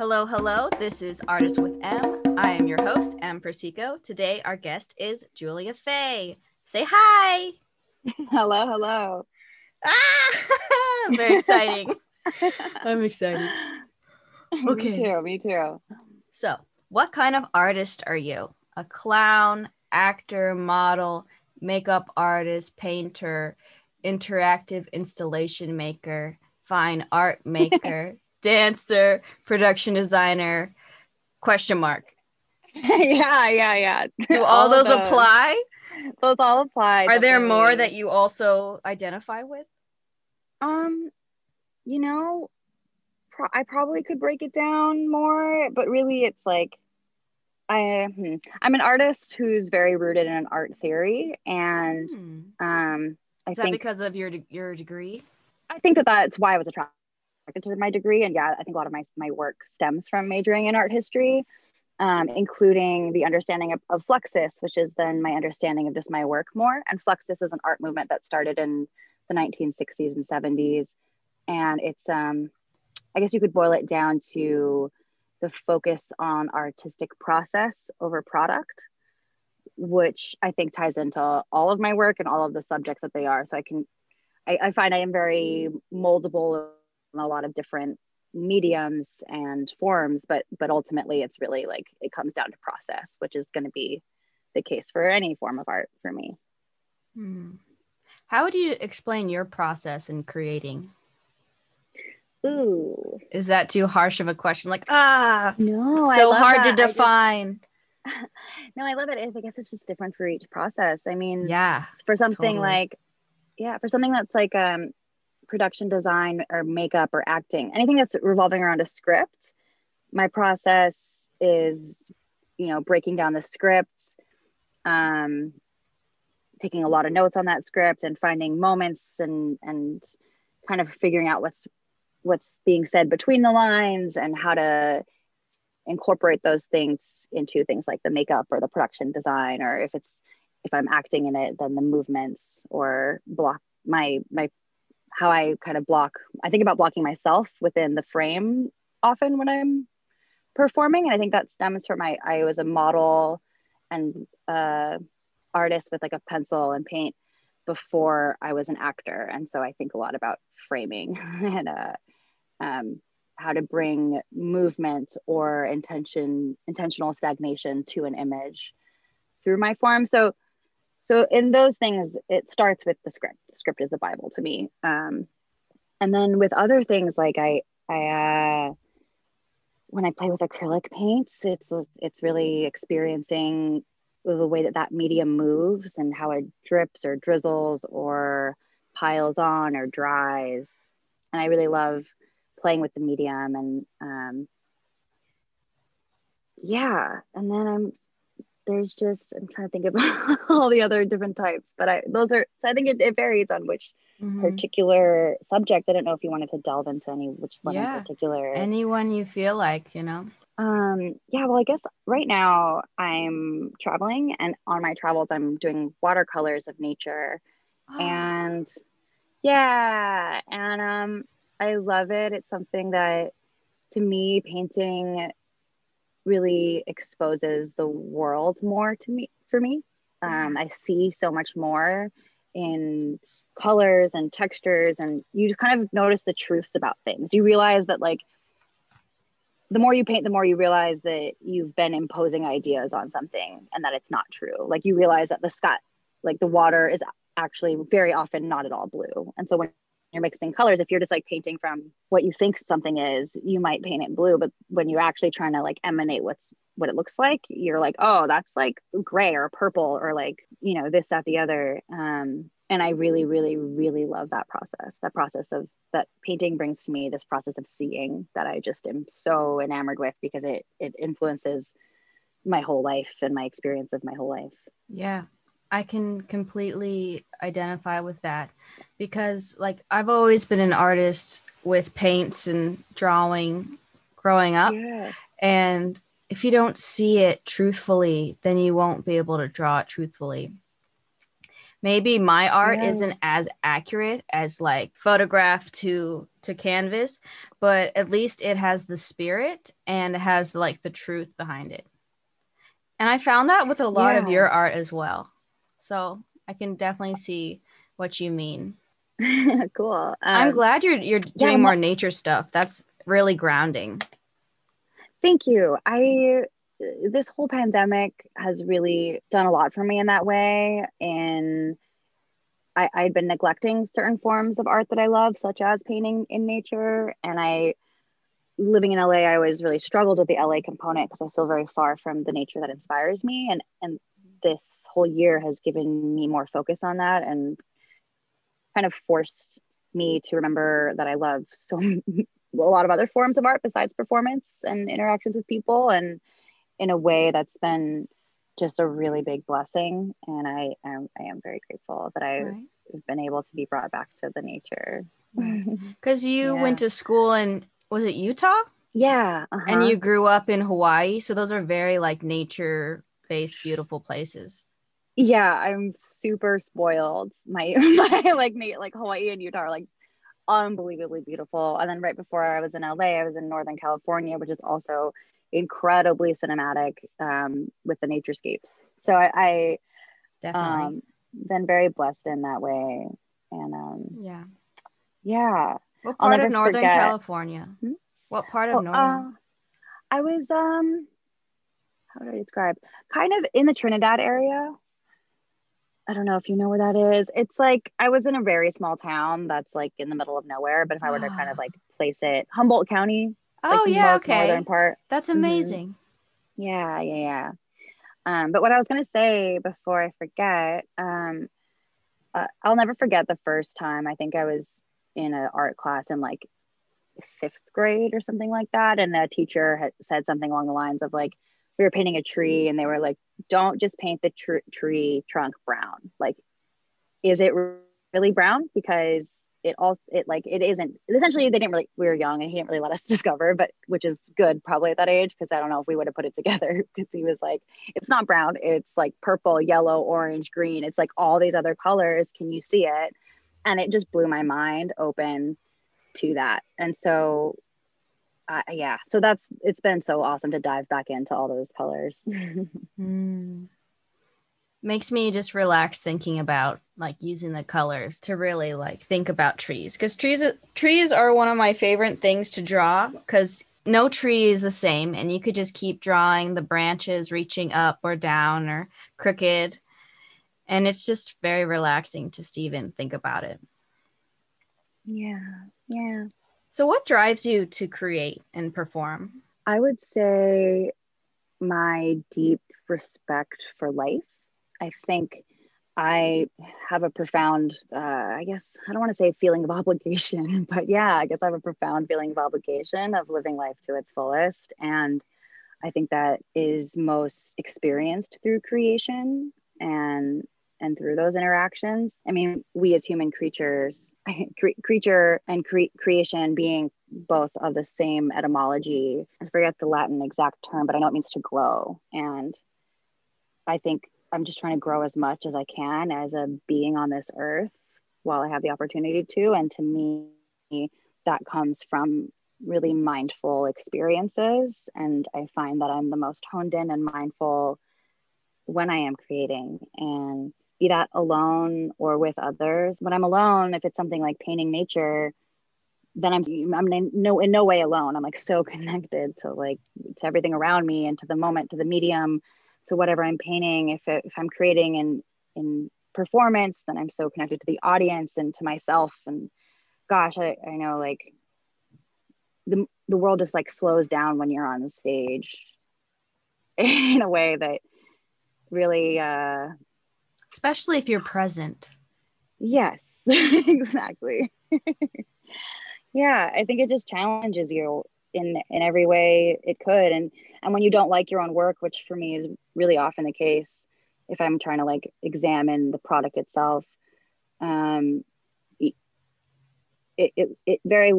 Hello, hello. This is Artist with M. I am your host, M. Persico. Today, our guest is Julia Fay. Say hi. hello, hello. Ah, very exciting. I'm excited. Okay. Me too. Me too. So, what kind of artist are you? A clown, actor, model, makeup artist, painter, interactive installation maker, fine art maker, dancer, production designer, question mark. yeah, yeah, yeah. Do all, all those, those, apply? Those all apply. Are definitely. there more that you also identify with? Um, you know, pro- I probably could break it down more, but really it's like I hmm, I'm an artist who's very rooted in an art theory and hmm. um I Is that think because of your your degree? I think that that's why I was attracted to my degree. And yeah, I think a lot of my, my work stems from majoring in art history, um, including the understanding of, of Fluxus, which is then my understanding of just my work more. And Fluxus is an art movement that started in the 1960s and 70s. And it's, um, I guess you could boil it down to the focus on artistic process over product, which I think ties into all of my work and all of the subjects that they are. So I can I, I find I am very moldable a lot of different mediums and forms, but but ultimately it's really like it comes down to process, which is going to be the case for any form of art for me. Hmm. How would you explain your process in creating? Ooh. Is that too harsh of a question? Like, ah, no, so hard that. to define. Just, no, I love it. I guess it's just different for each process. I mean, yeah, for something totally. like yeah for something that's like um production design or makeup or acting anything that's revolving around a script my process is you know breaking down the script um taking a lot of notes on that script and finding moments and and kind of figuring out what's what's being said between the lines and how to incorporate those things into things like the makeup or the production design or if it's if I'm acting in it, then the movements or block my my how I kind of block. I think about blocking myself within the frame often when I'm performing, and I think that stems from my I was a model and uh, artist with like a pencil and paint before I was an actor, and so I think a lot about framing and uh, um, how to bring movement or intention intentional stagnation to an image through my form. So so in those things it starts with the script. The script is the bible to me. Um, and then with other things like i i uh, when i play with acrylic paints it's it's really experiencing the way that that medium moves and how it drips or drizzles or piles on or dries. And i really love playing with the medium and um, yeah. And then i'm there's just I'm trying to think of all the other different types, but I those are so I think it, it varies on which mm-hmm. particular subject. I don't know if you wanted to delve into any which one yeah. in particular. Anyone you feel like, you know. Um yeah, well I guess right now I'm traveling and on my travels I'm doing watercolors of nature. and yeah, and um I love it. It's something that to me painting really exposes the world more to me for me. Um, I see so much more in colors and textures, and you just kind of notice the truths about things. You realize that like the more you paint, the more you realize that you've been imposing ideas on something and that it's not true. Like you realize that the sky, like the water, is actually very often not at all blue. And so when you're mixing colors if you're just like painting from what you think something is you might paint it blue but when you're actually trying to like emanate what's what it looks like you're like oh that's like gray or purple or like you know this that the other. Um and i really really really love that process that process of that painting brings to me this process of seeing that i just am so enamored with because it it influences my whole life and my experience of my whole life. Yeah I can completely identify with that because like I've always been an artist with paints and drawing growing up. Yeah. And if you don't see it truthfully, then you won't be able to draw it truthfully. maybe my art Yeah. isn't as accurate as like photograph to to canvas but at least it has the spirit and it has like the truth behind it and i found that with a lot of your art as well so i can definitely see what you mean cool. i'm Um, glad you're you're doing I'm- more nature stuff that's really grounding Thank you. I this whole pandemic has really done a lot for me in that way. And I, I'd been neglecting certain forms of art that I love, such as painting in nature. And I living in LA, I always really struggled with the LA component because I feel very far from the nature that inspires me. And and this whole year has given me more focus on that and kind of forced me to remember that I love so a lot of other forms of art besides performance and interactions with people and in a way that's been just a really big blessing. And i am i am very grateful that i've right. been able to be brought back to the nature. Because you Yeah. went to school in was it utah? Yeah and uh-huh. you grew up in hawaii. So those are very like nature based beautiful places yeah i'm super spoiled. My my like like hawaii and utah are like unbelievably beautiful. And then right before i was in la i was in northern california which is also incredibly cinematic um, with the naturescapes. So i, I definitely. um been very blessed in that way. And um yeah. yeah. What part of northern forget- california? Hmm? what part of Oh, northern uh, i was um how do i describe? Kind of in the trinidad area i don't know if you know where that is it's like i was in a very small town that's like in the middle of nowhere but if i were to kind of like place it humboldt county oh like yeah okay northern part that's Mhm. amazing Yeah, yeah, yeah. Um, but what I was gonna say before I forget, um, uh, I'll never forget the first time. I think I was in an art class in like fifth grade or something like that, and a teacher had said something along the lines of like, we were painting a tree, and they were like, "Don't just paint the tr- tree trunk brown. Like, is it really brown? Because it also it like it isn't essentially they didn't really we were young and he didn't really let us discover but which is good probably at that age because i don't know if we would have put it together because he was like it's not brown it's like purple yellow orange green it's like all these other colors can you see it and it just blew my mind open to that and so uh, yeah. So that's it's been so awesome to dive back into all those colors. Mm. makes me just relax thinking about like using the colors to really like think about trees. Because trees trees are one of my favorite things to draw because no tree is the same and you could just keep drawing the branches reaching up or down or crooked. And it's just very relaxing to even think about it. Yeah yeah so what drives you to create and perform I would say my deep respect for life. I think I have a profound, uh, I guess, I don't want to say feeling of obligation, but yeah, I guess I have a profound feeling of obligation of living life to its fullest. And I think that is most experienced through creation and and through those interactions. I mean, we as human creatures, cre- creature and cre- creation being both of the same etymology. I forget the Latin exact term, but I know it means to grow. And I think I'm just trying to grow as much as I can as a being on this earth while I have the opportunity to. And to me, that comes from really mindful experiences. And I find that I'm the most honed in and mindful when I am creating. And be that alone or with others. When I'm alone, if it's something like painting nature, then I'm I'm in no in no way alone. I'm like so connected to like to everything around me and to the moment, to the medium, to whatever I'm painting. If it, if I'm creating in in performance, then I'm so connected to the audience and to myself. And gosh, I, I know like the the world just like slows down when you're on the stage in a way that really uh especially if you're present. Yes, exactly. yeah, I think it just challenges you in in every way it could, and and when you don't like your own work, which for me is really often the case, if I'm trying to like examine the product itself, um, it it it very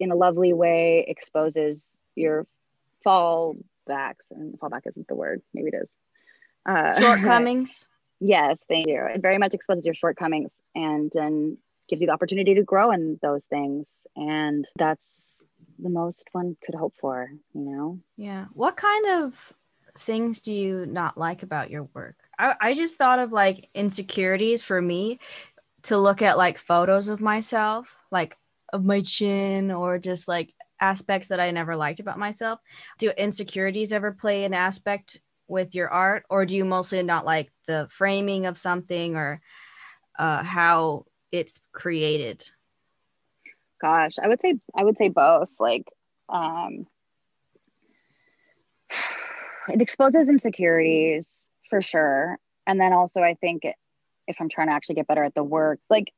in a lovely way exposes your fallbacks, and fallback isn't the word, maybe it is. Uh, shortcomings Yes, thank you. It very much exposes your shortcomings and then gives you the opportunity to grow in those things. And that's the most one could hope for, you know? Yeah. What kind of things do you not like about your work? I, I just thought of like insecurities for me to look at like photos of myself, like of my chin or just like aspects that I never liked about myself. Do insecurities ever play an aspect with your art, or do you mostly not like the framing of something or uh, how it's created? Gosh, I would say I would say both. Like, um, it exposes insecurities for sure, and then also I think if I'm trying to actually get better at the work, like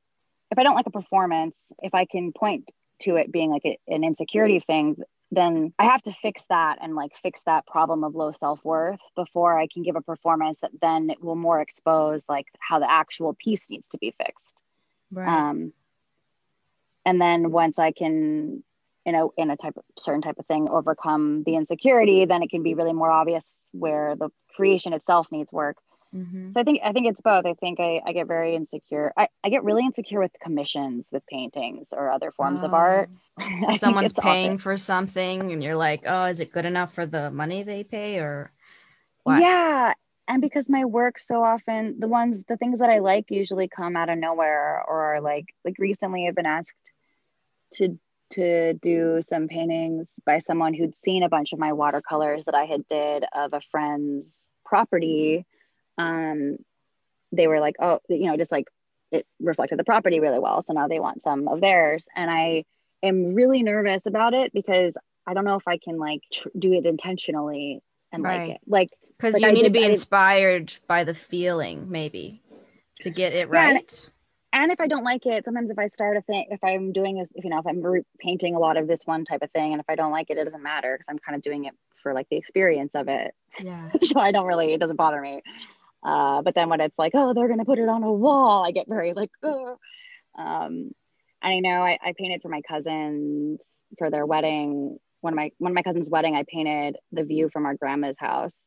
if I don't like a performance, if I can point to it being like a, an insecurity thing, then I have to fix that and like fix that problem of low self worth before I can give a performance that then it will more expose like how the actual piece needs to be fixed. Right. Um, and then once I can, you know, in a type of certain type of thing, overcome the insecurity, then it can be really more obvious where the creation itself needs work. Mm-hmm. So I think I think it's both. I think I, I get very insecure. I, I get really insecure with commissions with paintings or other forms oh. of art. Someone's paying for something and you're like, oh, is it good enough for the money they pay or what? Yeah. And because my work so often the ones the things that I like usually come out of nowhere or are like like recently I've been asked to to do some paintings by someone who'd seen a bunch of my watercolors that I had did of a friend's property um, they were like, oh, you know, just like it reflected the property really well. So now they want some of theirs. And I am really nervous about it because I don't know if I can like tr- do it intentionally and right. like it. Like, because like you I need did, to be inspired by the feeling, maybe to get it right. Yeah, and, and if I don't like it, sometimes if I start a thing, if I'm doing this, if you know, if I'm re- painting a lot of this one type of thing, and if I don't like it, it doesn't matter because I'm kind of doing it for like the experience of it. Yeah. so I don't really, it doesn't bother me. Uh, but then when it's like, oh, they're going to put it on a wall, I get very like, oh. Um, and I know I, I painted for my cousins for their wedding. One of my one of my cousins' wedding, I painted the view from our grandma's house,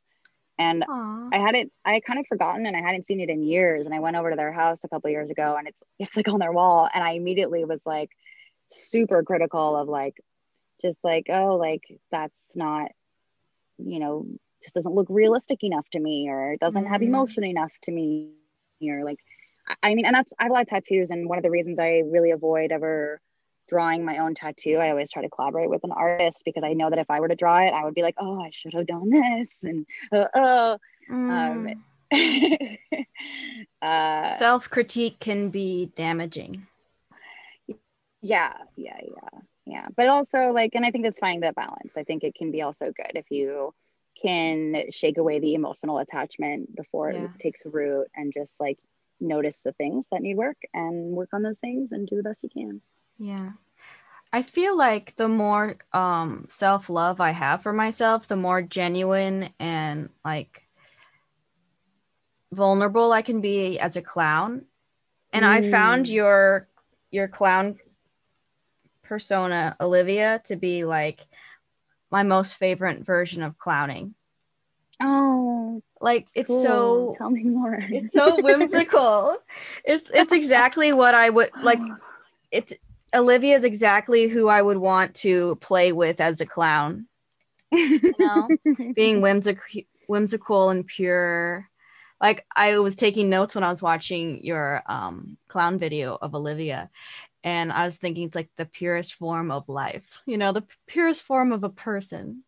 and Aww. I had it. I had kind of forgotten, and I hadn't seen it in years. And I went over to their house a couple years ago, and it's it's like on their wall, and I immediately was like super critical of like, just like, oh, like that's not, you know, just doesn't look realistic enough to me or it doesn't mm-hmm. have emotion enough to me or like I mean and that's I have a lot of tattoos and one of the reasons I really avoid ever drawing my own tattoo I always try to collaborate with an artist because I know that if I were to draw it I would be like oh I should have done this and uh, oh mm. um, uh, self-critique can be damaging yeah yeah yeah yeah but also like and i think that's finding that balance i think it can be also good if you can shake away the emotional attachment before yeah. it takes root and just like notice the things that need work and work on those things and do the best you can. Yeah. I feel like the more um, self love I have for myself, the more genuine and like vulnerable I can be as a clown. And mm. I found mm. your your clown persona, Olivia, to be like my most favorite version of clowning. Oh, like it's cool. so tell me more. it's so whimsical. it's it's exactly what I would like it's Olivia is exactly who I would want to play with as a clown. You know, being whimsical whimsical and pure. Like I was taking notes when I was watching your um clown video of Olivia and I was thinking it's like the purest form of life, you know, the purest form of a person.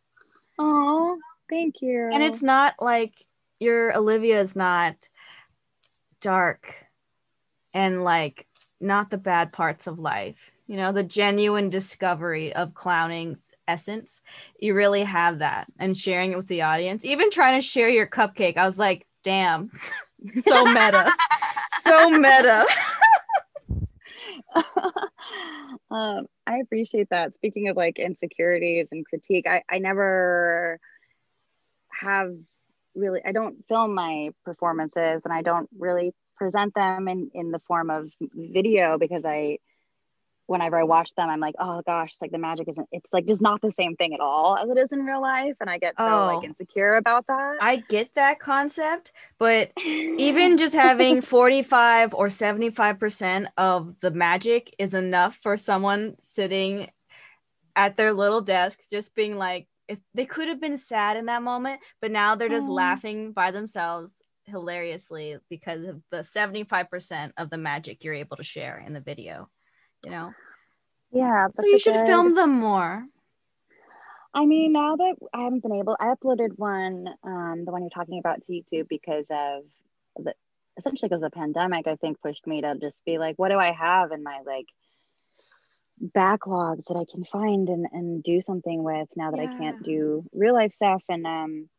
Oh, thank you. And it's not like your Olivia is not dark and like not the bad parts of life. You know, the genuine discovery of clowning's essence. You really have that and sharing it with the audience. Even trying to share your cupcake, I was like, damn, so meta. so meta. um, I appreciate that. Speaking of like insecurities and critique, I, I never have really, I don't film my performances and I don't really present them in, in the form of video because I, whenever I watch them, I'm like, oh gosh, like the magic isn't, it's like just not the same thing at all as it is in real life. And I get so Oh. like insecure about that. I get that concept, but even just having 45 or 75% of the magic is enough for someone sitting at their little desks just being like if they could have been sad in that moment but now they're just Aw. laughing by themselves hilariously because of the 75% of the magic you're able to share in the video you know yeah. so you should good- film them more I mean, now that I haven't been able, I uploaded one, um, the one you're talking about to YouTube because of the, essentially because the pandemic, I think pushed me to just be like, what do I have in my like backlogs that I can find and, and do something with now that I can't do real life stuff. And, um,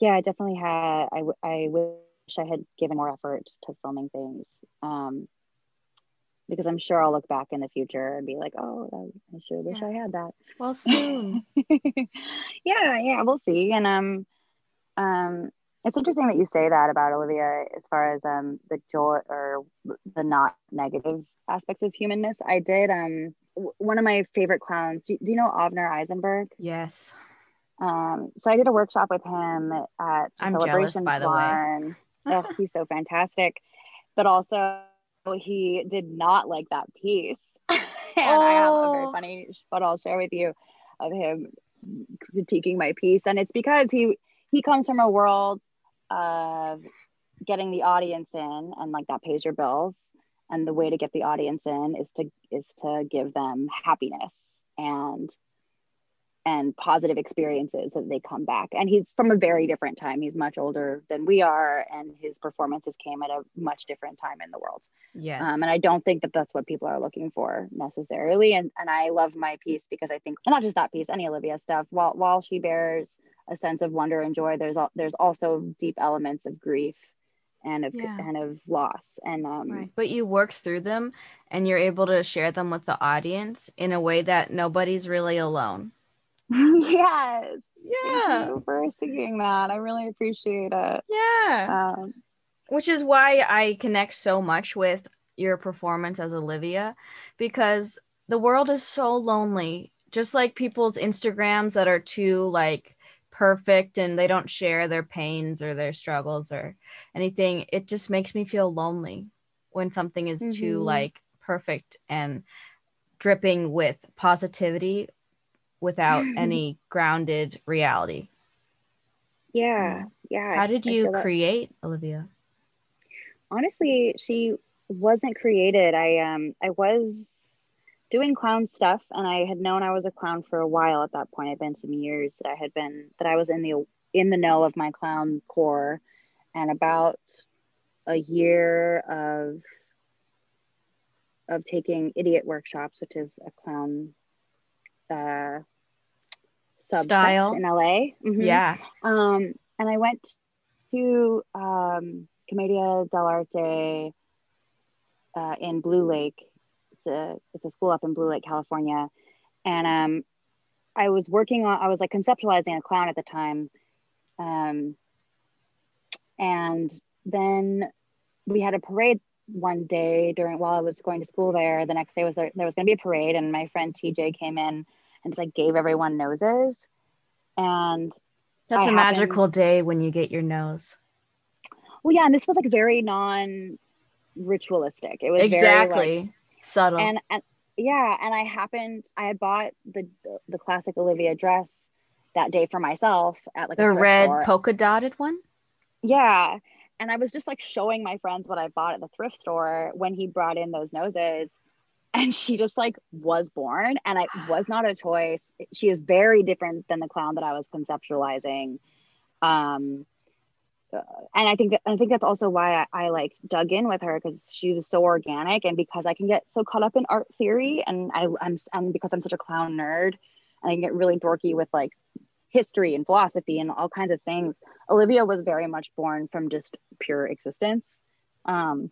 yeah, I definitely had, I, w- I wish I had given more effort to filming things. Um, because I'm sure I'll look back in the future and be like, oh, I sure wish Yeah. I had that. Well soon. Yeah yeah we'll see. And um um it's interesting that you say that about olivia as far as um the joy or the not negative aspects of humanness. I did um w- one of my favorite clowns. Do, do you know avner eisenberg? Yes. Um so i did a workshop with him at I'm jealous, celebration by the way. barn. Oh, he's so fantastic. But also he did not like that piece. And i have a very Oh. funny but i'll share with you of him critiquing my piece. And it's because he he comes from a world of getting the audience in and like that pays your bills. And the way to get the audience in is to is to give them happiness and and positive experiences so that they come back and he's from a very different time he's much older than we are and his performances came at a much different time in the world yes um, and I don't think that that's what people are looking for necessarily. And and I love my piece because I think not just that piece, any Olivia stuff. While while she bears a sense of wonder and joy, there's al- there's also deep elements of grief and of Yeah. and of loss. And um, Right. But you work through them and you're able to share them with the audience in a way that nobody's really alone. yes, thank Yeah. you for singing that. I really appreciate it. Yeah. Um, Which is why I connect so much with your performance as Olivia because the world is so lonely. Just like people's Instagrams that are too like perfect and they don't share their pains or their struggles or anything, it just makes me feel lonely when something is too Mhm. like perfect and dripping with positivity without any grounded reality. yeah, yeah. How did you feel that- create Olivia? honestly she wasn't created i um i was doing clown stuff and i had known i was a clown for a while at that point it'd been some years that i had been that i was in the in the know of my clown core and about a year of of taking idiot workshops which is a clown uh subset Style. in la Mhm. Yeah. um, and I went to um, Commedia dell'arte uh, in Blue Lake. It's a it's a school up in Blue Lake, California, and um, I was working on. I was like conceptualizing a clown at the time, um, and then we had a parade one day during while I was going to school there. The next day was there, there was going to be a parade, and my friend TJ came in and just like gave everyone noses, and That's I a happened- magical day when you get your nose. Well, yeah, and this was like very non ritualistic. It was very, like- Exactly. Subtle. and and yeah, and I happened I had bought the the classic Olivia dress that day for myself at like the red store. polka dotted one? yeah, and I was just like showing my friends what I bought at the thrift store when he brought in those noses. And she just like was born, and I was not a choice. She is very different than the clown that I was conceptualizing. Um, uh, and I think that I think that's also why I, I like dug in with her because she was so organic, and because I can get so caught up in art theory, and I, I'm and because I'm such a clown nerd, and I can get really dorky with like history and philosophy and all kinds of things. Olivia was very much born from just pure existence. Um,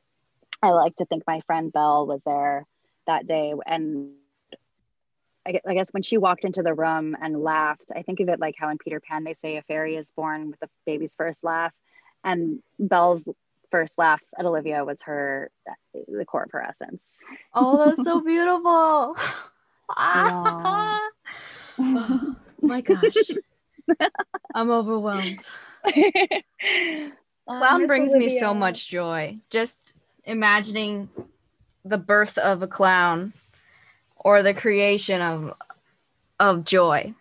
I like to think my friend Belle was there that day, and I guess when she walked into the room and laughed, I think of it like how in Peter Pan they say a fairy is born with the baby's first laugh, and Belle's first laugh at Olivia was her the core of her essence. Oh, that's so beautiful. oh, my gosh. I'm overwhelmed. Clown brings Olivia. me so much joy. Just imagining the birth of a clown or the creation of of joy.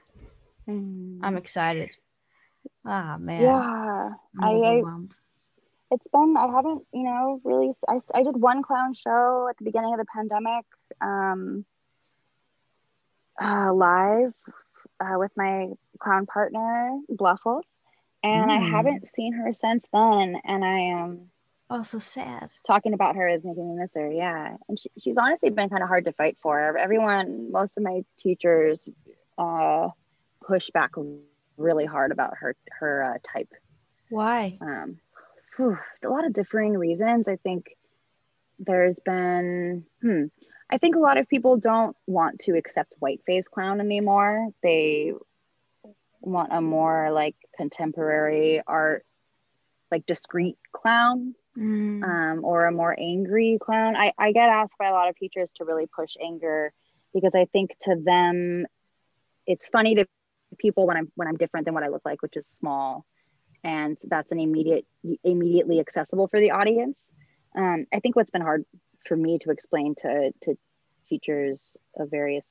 Mm. I'm excited. Ah man. Yeah. I, I it's been I haven't, you know, really I, I did one clown show at the beginning of the pandemic um uh, live uh, with my clown partner Bluffles and mm. I haven't seen her since then and I am Oh, so sad. Talking about her is making me miss her. Yeah. And she, she's honestly been kind of hard to fight for. Everyone, most of my teachers uh, push back really hard about her, her uh, type. Why? Um, whew, a lot of differing reasons. I think there's been, hmm, I think a lot of people don't want to accept white face clown anymore. They want a more like contemporary art, like discreet clown mm. um, or a more angry clown. I, I get asked by a lot of teachers to really push anger because I think to them it's funny to people when I'm when I'm different than what I look like, which is small, and that's an immediate immediately accessible for the audience. Um, I think what's been hard for me to explain to to teachers of various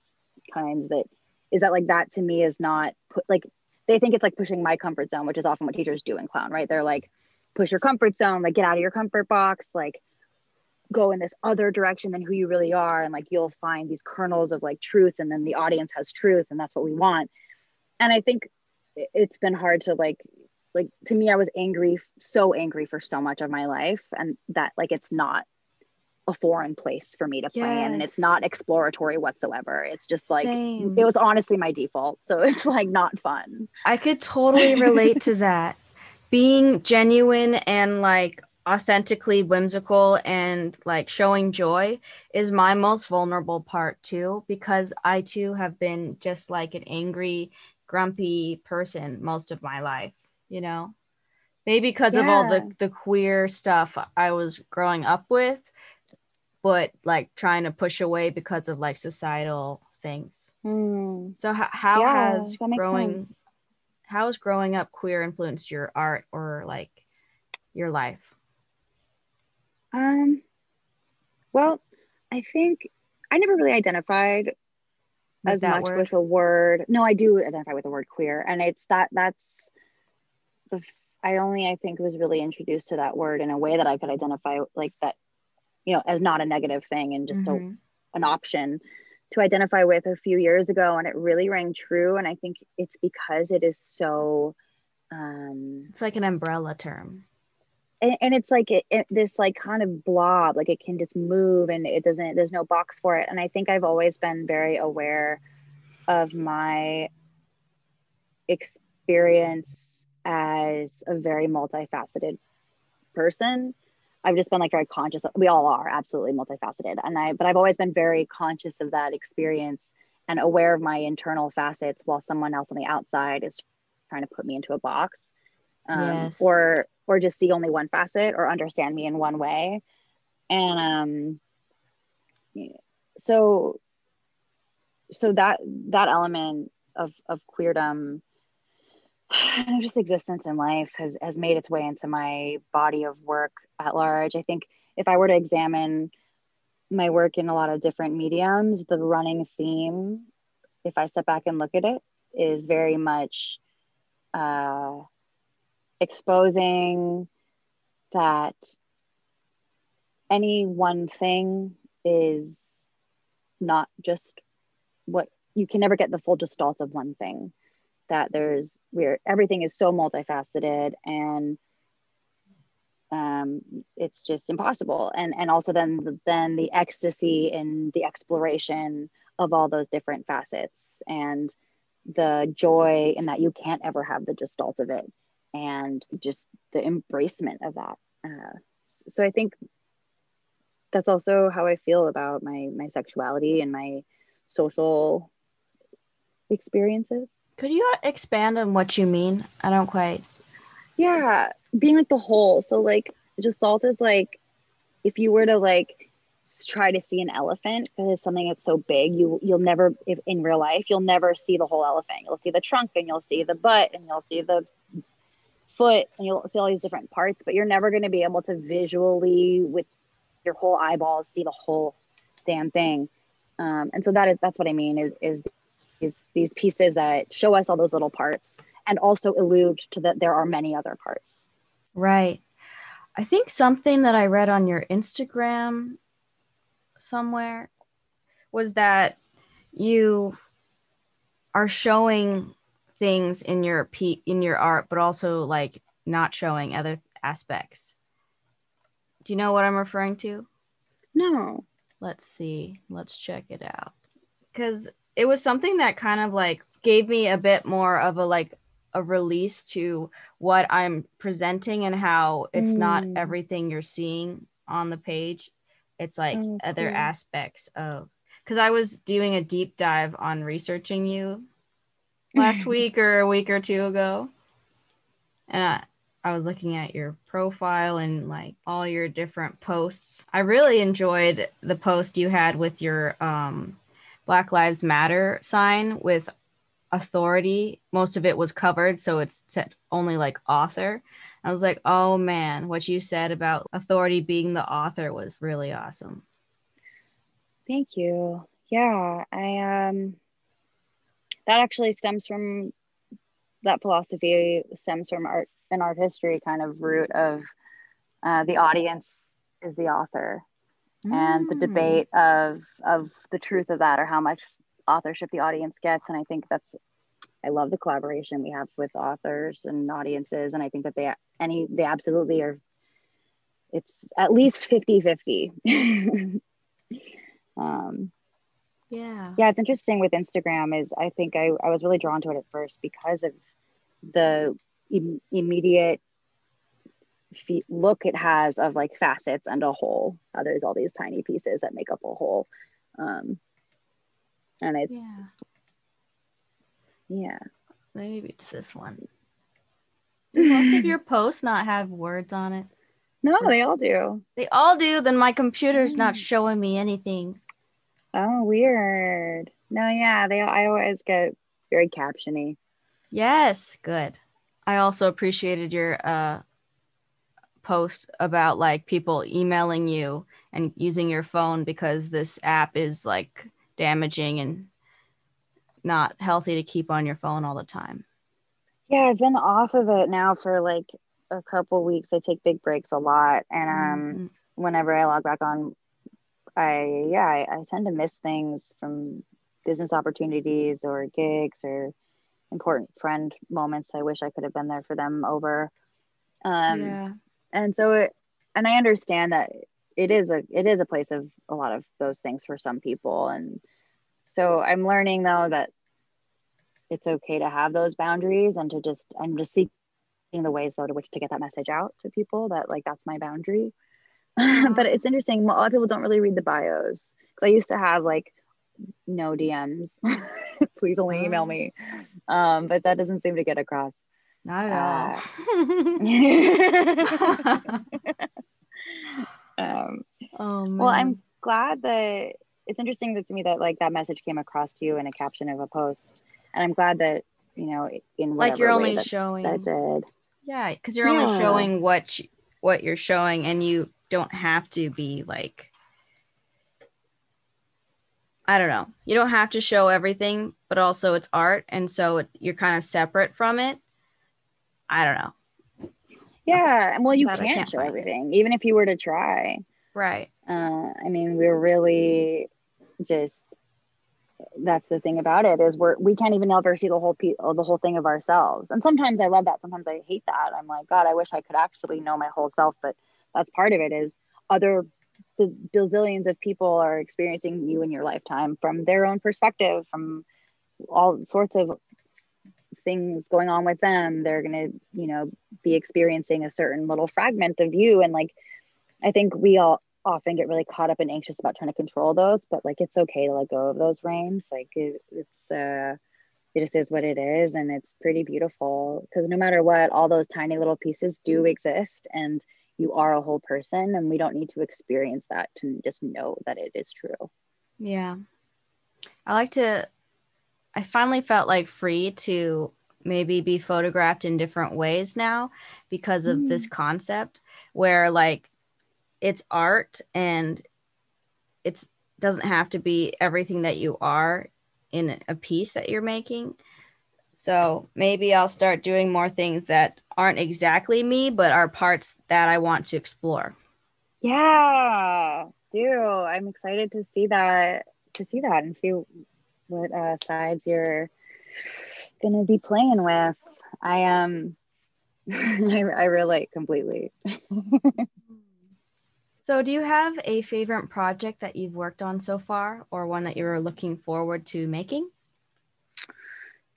kinds that is that like that to me is not put like they think it's like pushing my comfort zone, which is often what teachers do in clown, right? They're like, push your comfort zone, like get out of your comfort box, like go in this other direction than who you really are. And like you'll find these kernels of like truth, and then the audience has truth, and that's what we want. And I think it's been hard to like, like to me, I was angry, so angry for so much of my life, and that like it's not a foreign place for me to play yes. in and it's not exploratory whatsoever it's just like Same. it was honestly my default so it's like not fun i could totally relate to that being genuine and like authentically whimsical and like showing joy is my most vulnerable part too because I too have been just like an angry, grumpy person most of my life, you know. Maybe because yeah. of all the the queer stuff I was growing up with, but like trying to push away because of like societal things. Mm. So how, how yeah, has growing sense how has growing up queer influenced your art or like your life? Um, well, I think I never really identified with as much word? with a word. No, I do identify with the word queer, and it's that that's the I only I think was really introduced to that word in a way that I could identify like that, you know, as not a negative thing and just mm-hmm. a, an option to identify with a few years ago and it really rang true and i think it's because it is so um it's like an umbrella term. And, and it's like it, it, this like kind of blob like it can just move and it doesn't there's no box for it. And i think i've always been very aware of my experience as a very multifaceted person I've just been like very conscious. Of, we all are absolutely multifaceted, and I but I've always been very conscious of that experience and aware of my internal facets, while someone else on the outside is trying to put me into a box, um, yes. or or just see only one facet or understand me in one way, and um, so so that that element of of queerdom and just existence in life has has made its way into my body of work at large. I think if I were to examine my work in a lot of different mediums, the running theme, if I step back and look at it, is very much uh, exposing that any one thing is not just what you can never get the full gestalt of one thing that there's we're everything is so multifaceted and um, it's just impossible and and also then then the ecstasy and the exploration of all those different facets and the joy in that you can't ever have the gestalt of it and just the embracement of that uh, so i think that's also how i feel about my my sexuality and my social experiences could you expand on what you mean? I don't quite. Yeah, being like the whole. So like gestalt is like if you were to like try to see an elephant because it's something that's so big you you'll never if in real life you'll never see the whole elephant. You'll see the trunk and you'll see the butt and you'll see the foot and you'll see all these different parts but you're never going to be able to visually with your whole eyeballs see the whole damn thing. Um, and so that is that's what i mean is is these pieces that show us all those little parts and also allude to that there are many other parts. Right i think something that i read on your instagram somewhere was that you are showing things in your p in your art but also like not showing other aspects. Do you know what i'm referring to? No. Let's see. Let's check it out. Because it was something that kind of like gave me a bit more of a like a release to what i'm presenting and how it's mm. not everything you're seeing on the page. It's like oh, other aspects of because i was doing a deep dive on researching you last week or a week or two ago. And I, I was looking at your profile and like all your different posts. I really enjoyed the post you had with your um black lives matter sign with authority most of it was covered so it's set only like author I was like, oh man, what you said about authority being the author was really awesome. Thank you. Yeah, I um that actually stems from that philosophy stems from art and art history kind of root of uh, the audience is the author mm. and the mm. debate of of the truth of that or how much authorship the audience gets and i think that's I love the collaboration we have with authors and audiences. And I think that they any they absolutely are it's at least 50 50. um yeah. Yeah, it's interesting with Instagram is I think I, I was really drawn to it at first because of the Im- immediate look it has of like facets and a whole. Uh, there's all these tiny pieces that make up a whole. Um, and it's yeah. Yeah. Maybe it's this one. Do most of your posts not have words on it? No, they all do. They all do. Then my computer's mm. not showing me anything. Oh, weird. No, yeah, they. I always get very captiony. Yes, good. I also appreciated your uh, post about like people emailing you and using your phone because this app is like damaging and not healthy to keep on your phone all the time. Yeah, I've been off of it now for like a couple weeks. I take big breaks a lot, and um, mm-hmm. whenever I log back on, I yeah, I, I tend to miss things from business opportunities or gigs or important friend moments. I wish I could have been there for them over. Um, yeah. And so it, and I understand that it is a it is a place of a lot of those things for some people, and so I'm learning though that it's okay to have those boundaries and to just i'm just seeking the ways though to which to get that message out to people that like that's my boundary. But it's interesting. A lot of people don't really read the bios. Because i used to have like no dms please only email me. Um, but that doesn't seem to get across. Not at all. Uh, um, oh, man. well i'm glad that it's interesting that to me that like that message came across to you in a caption of a post and I'm glad that you know in like you're only that, showing that did. Yeah, because you're yeah. only showing what you, what you're showing, and you don't have to be like. I don't know. You don't have to show everything, but also it's art, and so it, you're kind of separate from it. I don't know. Yeah, And well, you can't, can't show everything, even if you were to try. Right. Uh, I mean, we're really just that's the thing about it is we're we can't even ever see the whole pe- the whole thing of ourselves and sometimes i love that sometimes i hate that i'm like god i wish i could actually know my whole self but that's part of it is other the bazillions of people are experiencing you in your lifetime from their own perspective from all sorts of things going on with them they're going to you know be experiencing a certain little fragment of you. And like i think we all often get really caught up and anxious about trying to control those, but like it's okay to let go of those reins. Like it, it's uh it just is what it is and it's pretty beautiful. Because no matter what all those tiny little pieces do exist and you are a whole person and we don't need to experience that to just know that it is true. Yeah. I like to i finally felt like free to maybe be photographed in different ways now because of mm. this concept where like it's art and it's doesn't have to be everything that you are in a piece that you're making. So maybe i'll start doing more things that aren't exactly me but are parts that i want to explore. Yeah do. I'm excited to see that to see that and see what uh, sides you're gonna be playing with. I um I, I relate completely. so do you have a favorite project that you've worked on so far or one that you're looking forward to making?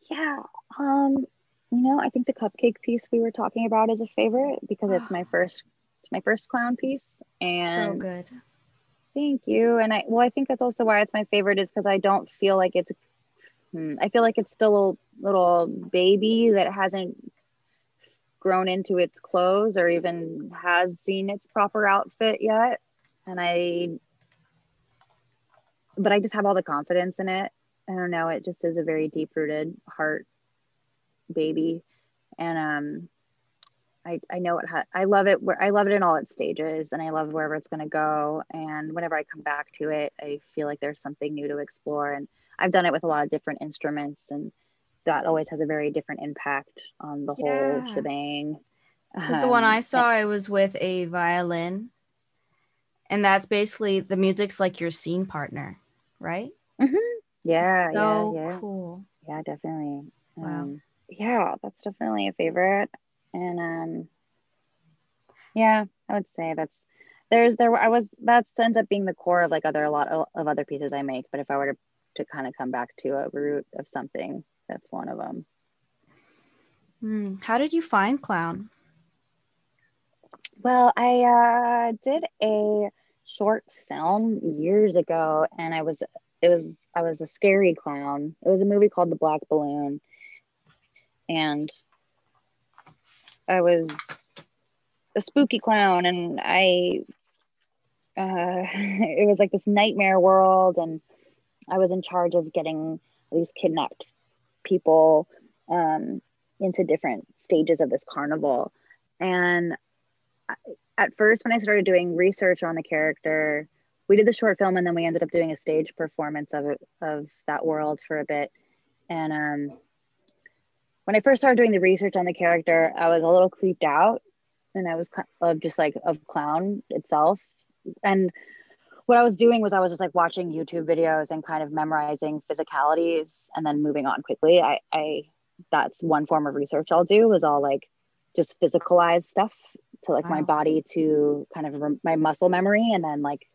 Yeah. Um, you know, I think the cupcake piece we were talking about is a favorite because it's my first it's my first clown piece and so good. Thank you. And I well, I think that's also why it's my favorite is because I don't feel like it's Hmm, I feel like it's still a little baby that hasn't grown into its clothes or even has seen its proper outfit yet. And I, but I just have all the confidence in it. I don't know. It just is a very deep rooted heart baby. And, um, I, I know it ha- I love it where I love it in all its stages and I love wherever it's going to go and whenever I come back to it I feel like there's something new to explore and I've done it with a lot of different instruments, and that always has a very different impact on the yeah. whole shebang. Because um, the one I um, saw, and- I was with a violin, and that's basically the music's like your scene partner, right? Mm-hmm. Yeah, so yeah, yeah. Cool. Yeah, definitely. Wow. Um, yeah, that's definitely a favorite, and um, yeah, I would say that's there's there I was that ends up being the core of like other a lot of, of other pieces I make. But if I were to to kind of come back to a root of something. That's one of them. Mm, how did you find clown? Well, I uh, did a short film years ago, and I was it was I was a scary clown. It was a movie called The Black Balloon, and I was a spooky clown, and I uh, it was like this nightmare world, and I was in charge of getting these kidnapped people um, into different stages of this carnival. And at first, when I started doing research on the character, we did the short film and then we ended up doing a stage performance of of that world for a bit. And um, when I first started doing the research on the character, I was a little creeped out, and I was of just like of clown itself. And what I was doing was I was just like watching YouTube videos and kind of memorizing physicalities and then moving on quickly. I, I that's one form of research I'll do is I'll like just physicalize stuff to like wow. my body to kind of rem- my muscle memory and then like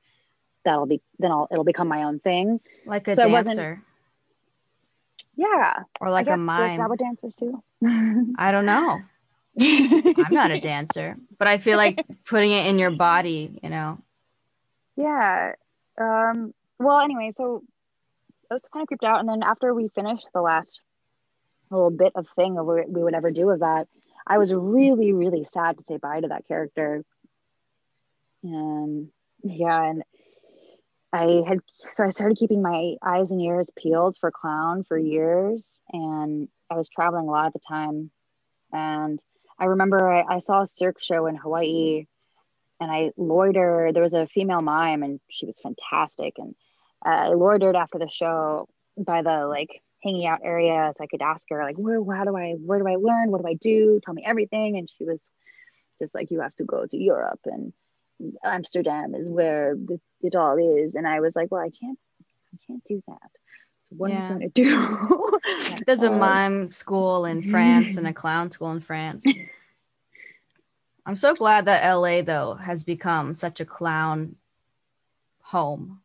that'll be then I'll it'll become my own thing. Like a so dancer. Yeah. Or like a mime. Like dancers too. I don't know. I'm not a dancer, but I feel like putting it in your body, you know, yeah. Um, well, anyway, so I was kind of creeped out. And then after we finished the last little bit of thing of what we would ever do with that, I was really, really sad to say bye to that character. And yeah, and I had so I started keeping my eyes and ears peeled for clown for years, and I was traveling a lot at the time. And I remember I, I saw a cirque show in Hawaii and I loitered. There was a female mime, and she was fantastic. And uh, I loitered after the show by the like hanging out area, so I could ask her like, "Where? How do I? Where do I learn? What do I do? Tell me everything." And she was just like, "You have to go to Europe, and Amsterdam is where the, it all is." And I was like, "Well, I can't, I can't do that." So what yeah. am I going to do? There's a um, mime school in France and a clown school in France. I'm so glad that LA though has become such a clown home.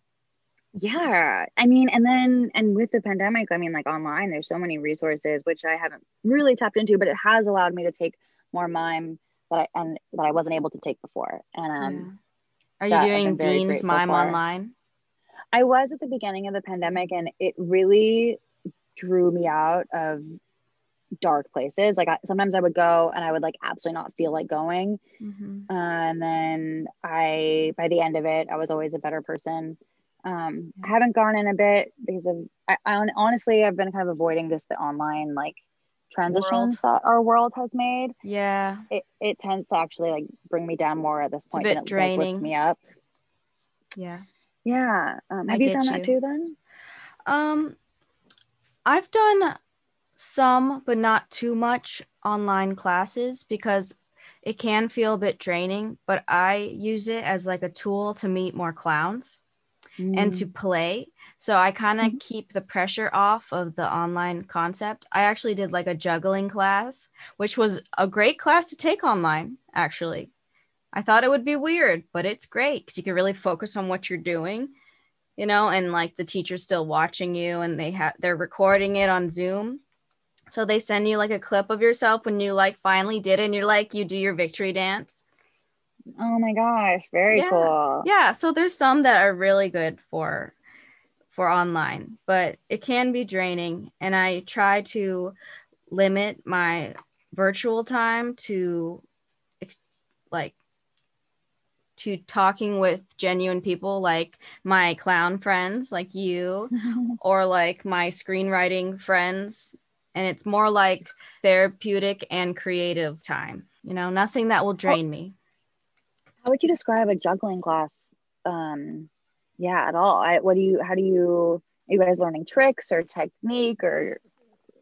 Yeah. I mean, and then and with the pandemic, I mean like online there's so many resources which I haven't really tapped into, but it has allowed me to take more mime that I and that I wasn't able to take before. And um yeah. Are you doing Dean's mime for. online? I was at the beginning of the pandemic and it really drew me out of dark places. Like I, sometimes I would go and I would like absolutely not feel like going. Mhm. Uh, and then I, by the end of it, I was always a better person. Um, I haven't gone in a bit because of, I, I honestly, I've been kind of avoiding just the online like transitions that our world has made. Yeah. It, it tends to actually like bring me down more at this a point bit than it does draining. lift me up. Yeah. Yeah. Um, I have you get done that too then? Um, I've done some, but not too much online classes because it can feel a bit draining. But I use it as like a tool to meet more clowns and to play. So I kind of Mhm. keep the pressure off of the online concept. I actually did like a juggling class, which was a great class to take online, actually. I thought it would be weird, but it's great because you can really focus on what you're doing, you know, and like the teacher's still watching you and they have they're recording it on Zoom. So they send you like a clip of yourself when you like finally did it and you're like you do your victory dance. Oh my gosh, very Yeah. cool. Yeah, so there's some that are really good for for online, but it can be draining and I try to limit my virtual time to like to talking with genuine people like my clown friends like you or like my screenwriting friends and it's more like therapeutic and creative time you know nothing that will drain me How would you describe a juggling class? Um, yeah, at all. I, what do you? How do you? Are you guys learning tricks or technique, or,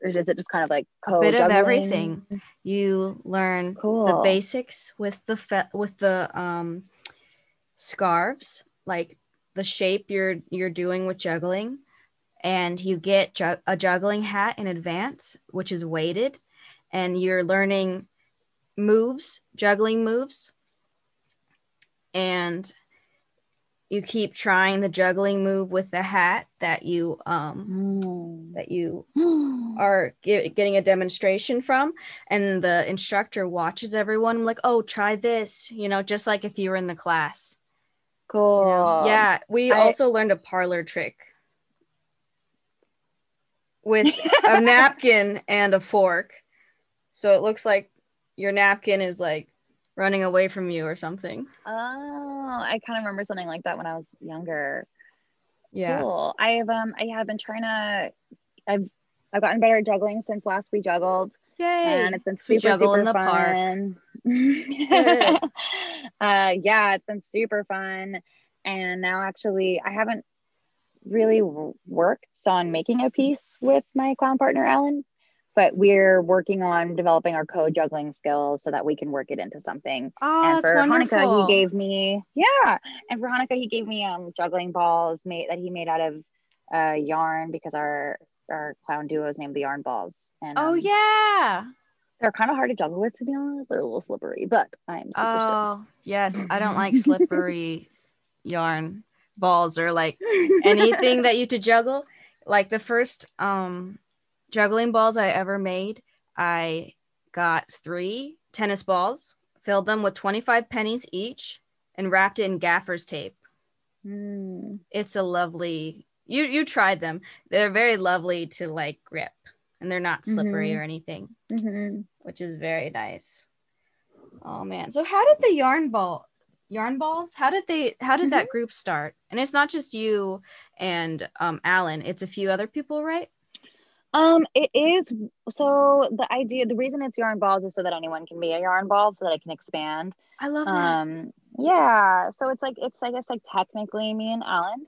or is it just kind of like a bit of everything you learn Cool. the basics with the fe- with the um scarves like the shape you're you're doing with juggling and you get ju- a juggling hat in advance which is weighted and you're learning moves juggling moves and you keep trying the juggling move with the hat that you um Mm. that you are ge- getting a demonstration from and the instructor watches everyone like oh try this you know just like if you were in the class you cool. know? yeah we I- also learned a parlor trick with a napkin and a fork so it looks like your napkin is like running away from you or something Oh, I kind of remember something like that when I was younger. yeah Cool. I've um I have been trying to I've I've gotten better at juggling since last we juggled yay and it's been super juggle super in the fun. Good. uh yeah, it's been super fun and now actually I haven't really worked on making a piece with my clown partner Alan, but we're working on developing our code juggling skills so that we can work it into something oh and that's for wonderful Hanukkah, he gave me yeah. And for Hanukkah, he gave me um juggling balls made that he made out of uh yarn because our our clown duo is named the Yarn Balls. And oh um, yeah they're kind of hard to juggle with to be honest. They're a little slippery, but I'm super Oh, yes. I don't like slippery yarn balls or like anything that you to juggle. Like the first um juggling balls I ever made, I got three tennis balls, filled them with 25 pennies each, and wrapped it in gaffer's tape. Mm, It's a lovely you you tried them. They're very lovely to like grip and they're not slippery Mhm. or anything. mhm. which is very nice. Oh man. So how did the yarn ball yarn balls? How did they how did that group start? And it's not just you and um Alan, it's a few other people, right? Um, it is so the idea, the reason it's yarn balls is so that anyone can be a yarn ball, so that it can expand. I love that. Um, yeah, so it's like it's I guess like technically me and Alan.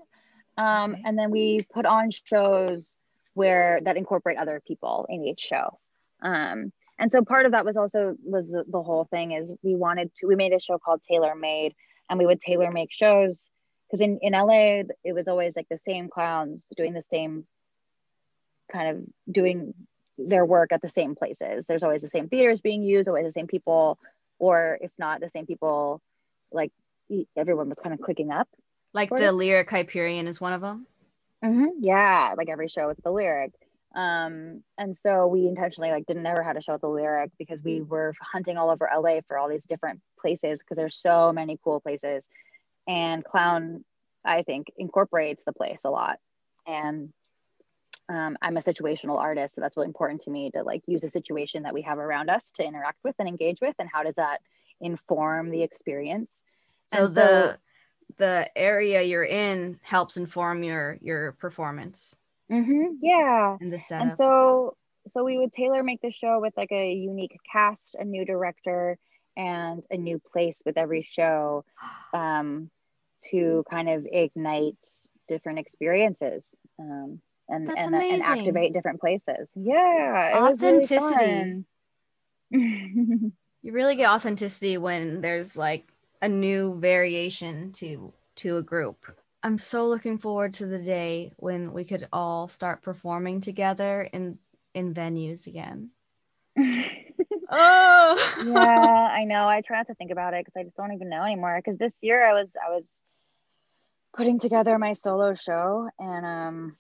Um, Okay. and then we put on shows where that incorporate other people in each show. Um, and so part of that was also was the, the whole thing is we wanted to we made a show called Tailor Made and we would tailor make shows because in, in LA it was always like the same clowns doing the same kind of doing their work at the same places. There's always the same theaters being used, always the same people, or if not the same people, like everyone was kind of clicking up. like the of. lyric Hyperion is one of them. Mm-hmm. Yeah, like every show with the lyric. Um, and so we intentionally like didn't ever had to show the lyric because we were hunting all over LA for all these different places because there's so many cool places. And clown, I think, incorporates the place a lot. And um, I'm a situational artist, so that's really important to me to like use a situation that we have around us to interact with and engage with, and how does that inform the experience? So and the so, the area you're in helps inform your your performance. Mm-hmm, yeah. And the setup. And so so we would tailor make the show with like a unique cast, a new director, and a new place with every show, um, to kind of ignite different experiences. Um, and That's and, amazing. and activate different places. Yeah, authenticity. Really you really get authenticity when there's like a new variation to to a group. I'm so looking forward to the day when we could all start performing together in in venues again. oh yeah, I know. I try not to think about it because I just don't even know anymore. Because this year I was I was putting together my solo show and um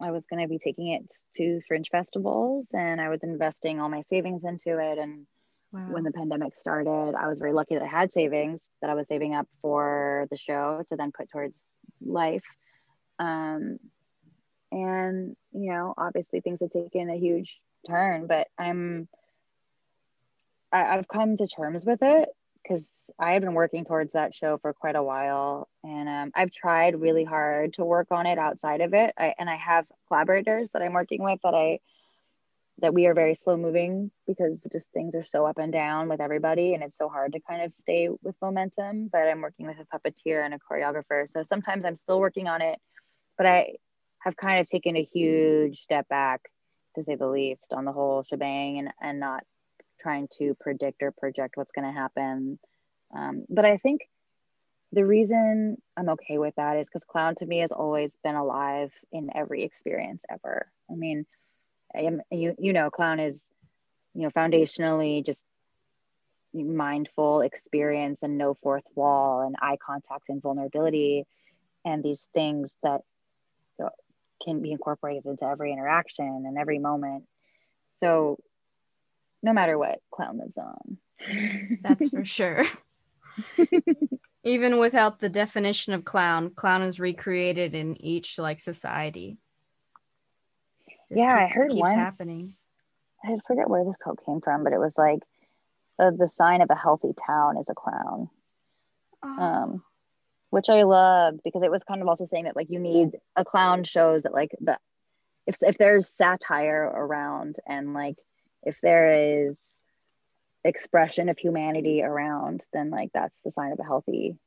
I was going to be taking it to fringe festivals and I was investing all my savings into it. And wow. when the pandemic started, I was very lucky that I had savings that I was saving up for the show to then put towards life. Um, and, you know, obviously things have taken a huge turn, but I'm, I, I've come to terms with it because I have been working towards that show for quite a while, and um, I've tried really hard to work on it outside of it. I, and I have collaborators that I'm working with that I that we are very slow moving because just things are so up and down with everybody, and it's so hard to kind of stay with momentum. But I'm working with a puppeteer and a choreographer, so sometimes I'm still working on it, but I have kind of taken a huge step back, to say the least, on the whole shebang, and and not trying to predict or project what's going to happen. Um, but I think the reason I'm okay with that is because clown to me has always been alive in every experience ever. I mean, am you you know, clown is you know foundationally just mindful experience and no fourth wall and eye contact and vulnerability and these things that can be incorporated into every interaction and every moment. So no matter what clown lives on. That's for sure. Even without the definition of clown clown is recreated in each like society yeah keeps, i heard keeps once, happening. I forget where this quote came from but it was like uh, the sign of a healthy town is a clown. Oh. um which i loved because it was kind of also saying that like you need a clown shows that like the if, if there's satire around and like if there is expression of humanity around then like that's the sign of a healthy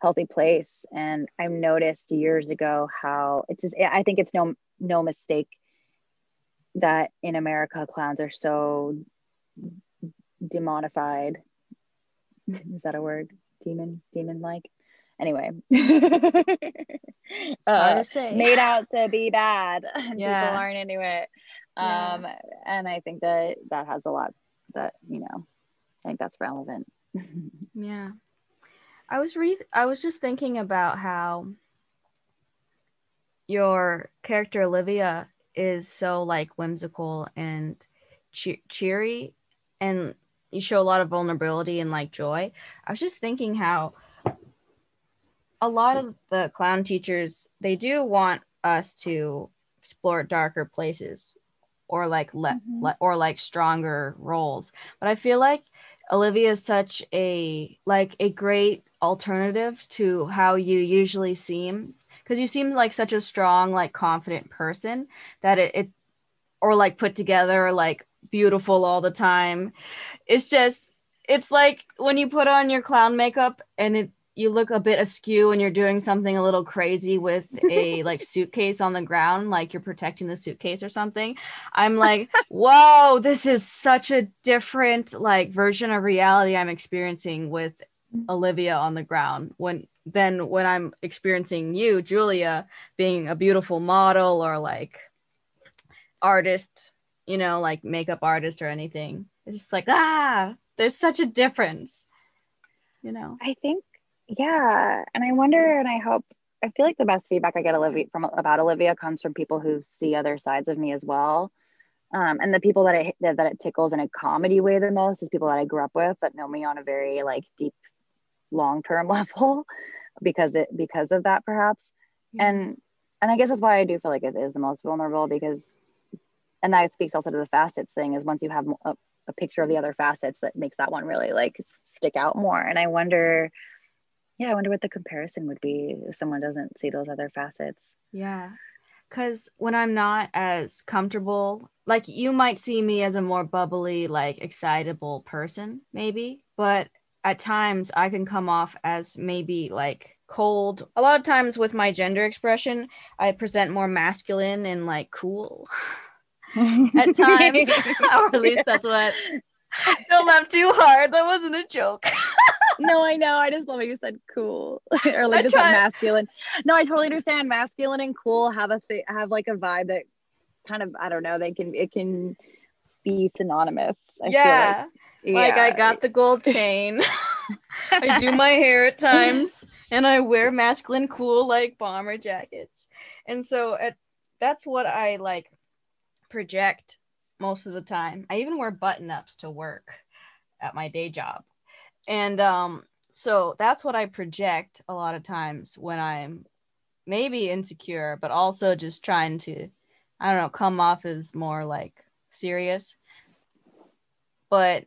healthy place. And i've noticed years ago how it's just i think it's no no mistake that in america clowns are so demonified. Is that a word? Demon demon like anyway uh, made out to be bad. And yeah. people aren't into it. Um yeah. and i think that that has a lot that you know i think that's relevant. Yeah. I was re i was just thinking about how your character olivia is so like whimsical and che- cheery and you show a lot of vulnerability and like joy i was just thinking how a lot of the clown teachers they do want us to explore darker places or like let mm-hmm. le- or like stronger roles but i feel like olivia is such a like a great alternative to how you usually seem because you seem like such a strong like confident person that it, it or like put together like beautiful all the time. It's just it's like when you put on your clown makeup and it you look a bit askew and you're doing something a little crazy with a like suitcase on the ground like you're protecting the suitcase or something i'm like whoa this is such a different like version of reality i'm experiencing with mm-hmm. olivia on the ground. When then when i'm experiencing you julia being a beautiful model or like artist you know like makeup artist or anything. It's just like ah there's such a difference you know? I think yeah. And i wonder and i hope i feel like the best feedback i get olivia from about olivia comes from people who see other sides of me as well. Um, and the people that it that, that it tickles in a comedy way the most is people that i grew up with that know me on a very like deep long-term level because it because of that perhaps yeah. and and I guess that's why I do feel like it is the most vulnerable because, and that speaks also to the facets thing is once you have a, a picture of the other facets that makes that one really like stick out more. And I wonder, yeah, I wonder what the comparison would be if someone doesn't see those other facets. Yeah. Because when I'm not as comfortable, like you might see me as a more bubbly, like excitable person, maybe, but at times I can come off as maybe like cold. A lot of times with my gender expression, I present more masculine and like cool. at times, or at least that's what. Don't laugh too hard. That wasn't a joke. no, I know. I just love what you said cool or like just like masculine. No, I totally understand. Masculine and cool have a th- have like a vibe that kind of I don't know. They can it can be synonymous. I yeah. Like. Like I got the gold chain. I do my hair at times and I wear masculine cool like bomber jackets. And so at, that's what I like project most of the time. I even wear button ups to work at my day job. And um so that's what I project a lot of times when I'm maybe insecure, but also just trying to, I don't know, come off as more like serious. But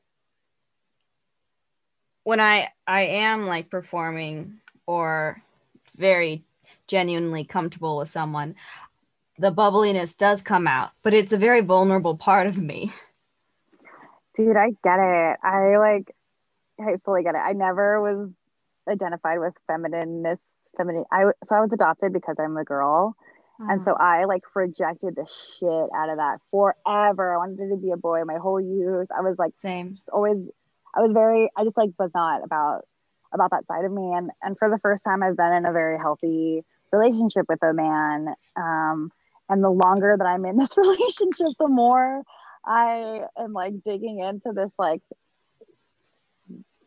when I I am like performing or very genuinely comfortable with someone, the bubbliness does come out, but it's a very vulnerable part of me. Dude, I get it. I like I fully get it. I never was identified with feminineness, feminine. I so I was adopted because I'm a girl. And so uh-huh. I like projected the shit out of that forever. I wanted to be a boy my whole youth. I was like same. Just always I was very I just like was not about about that side of me. And and for the first time I've been in a very healthy relationship with a man. Um and the longer that I'm in this relationship the more I am like digging into this like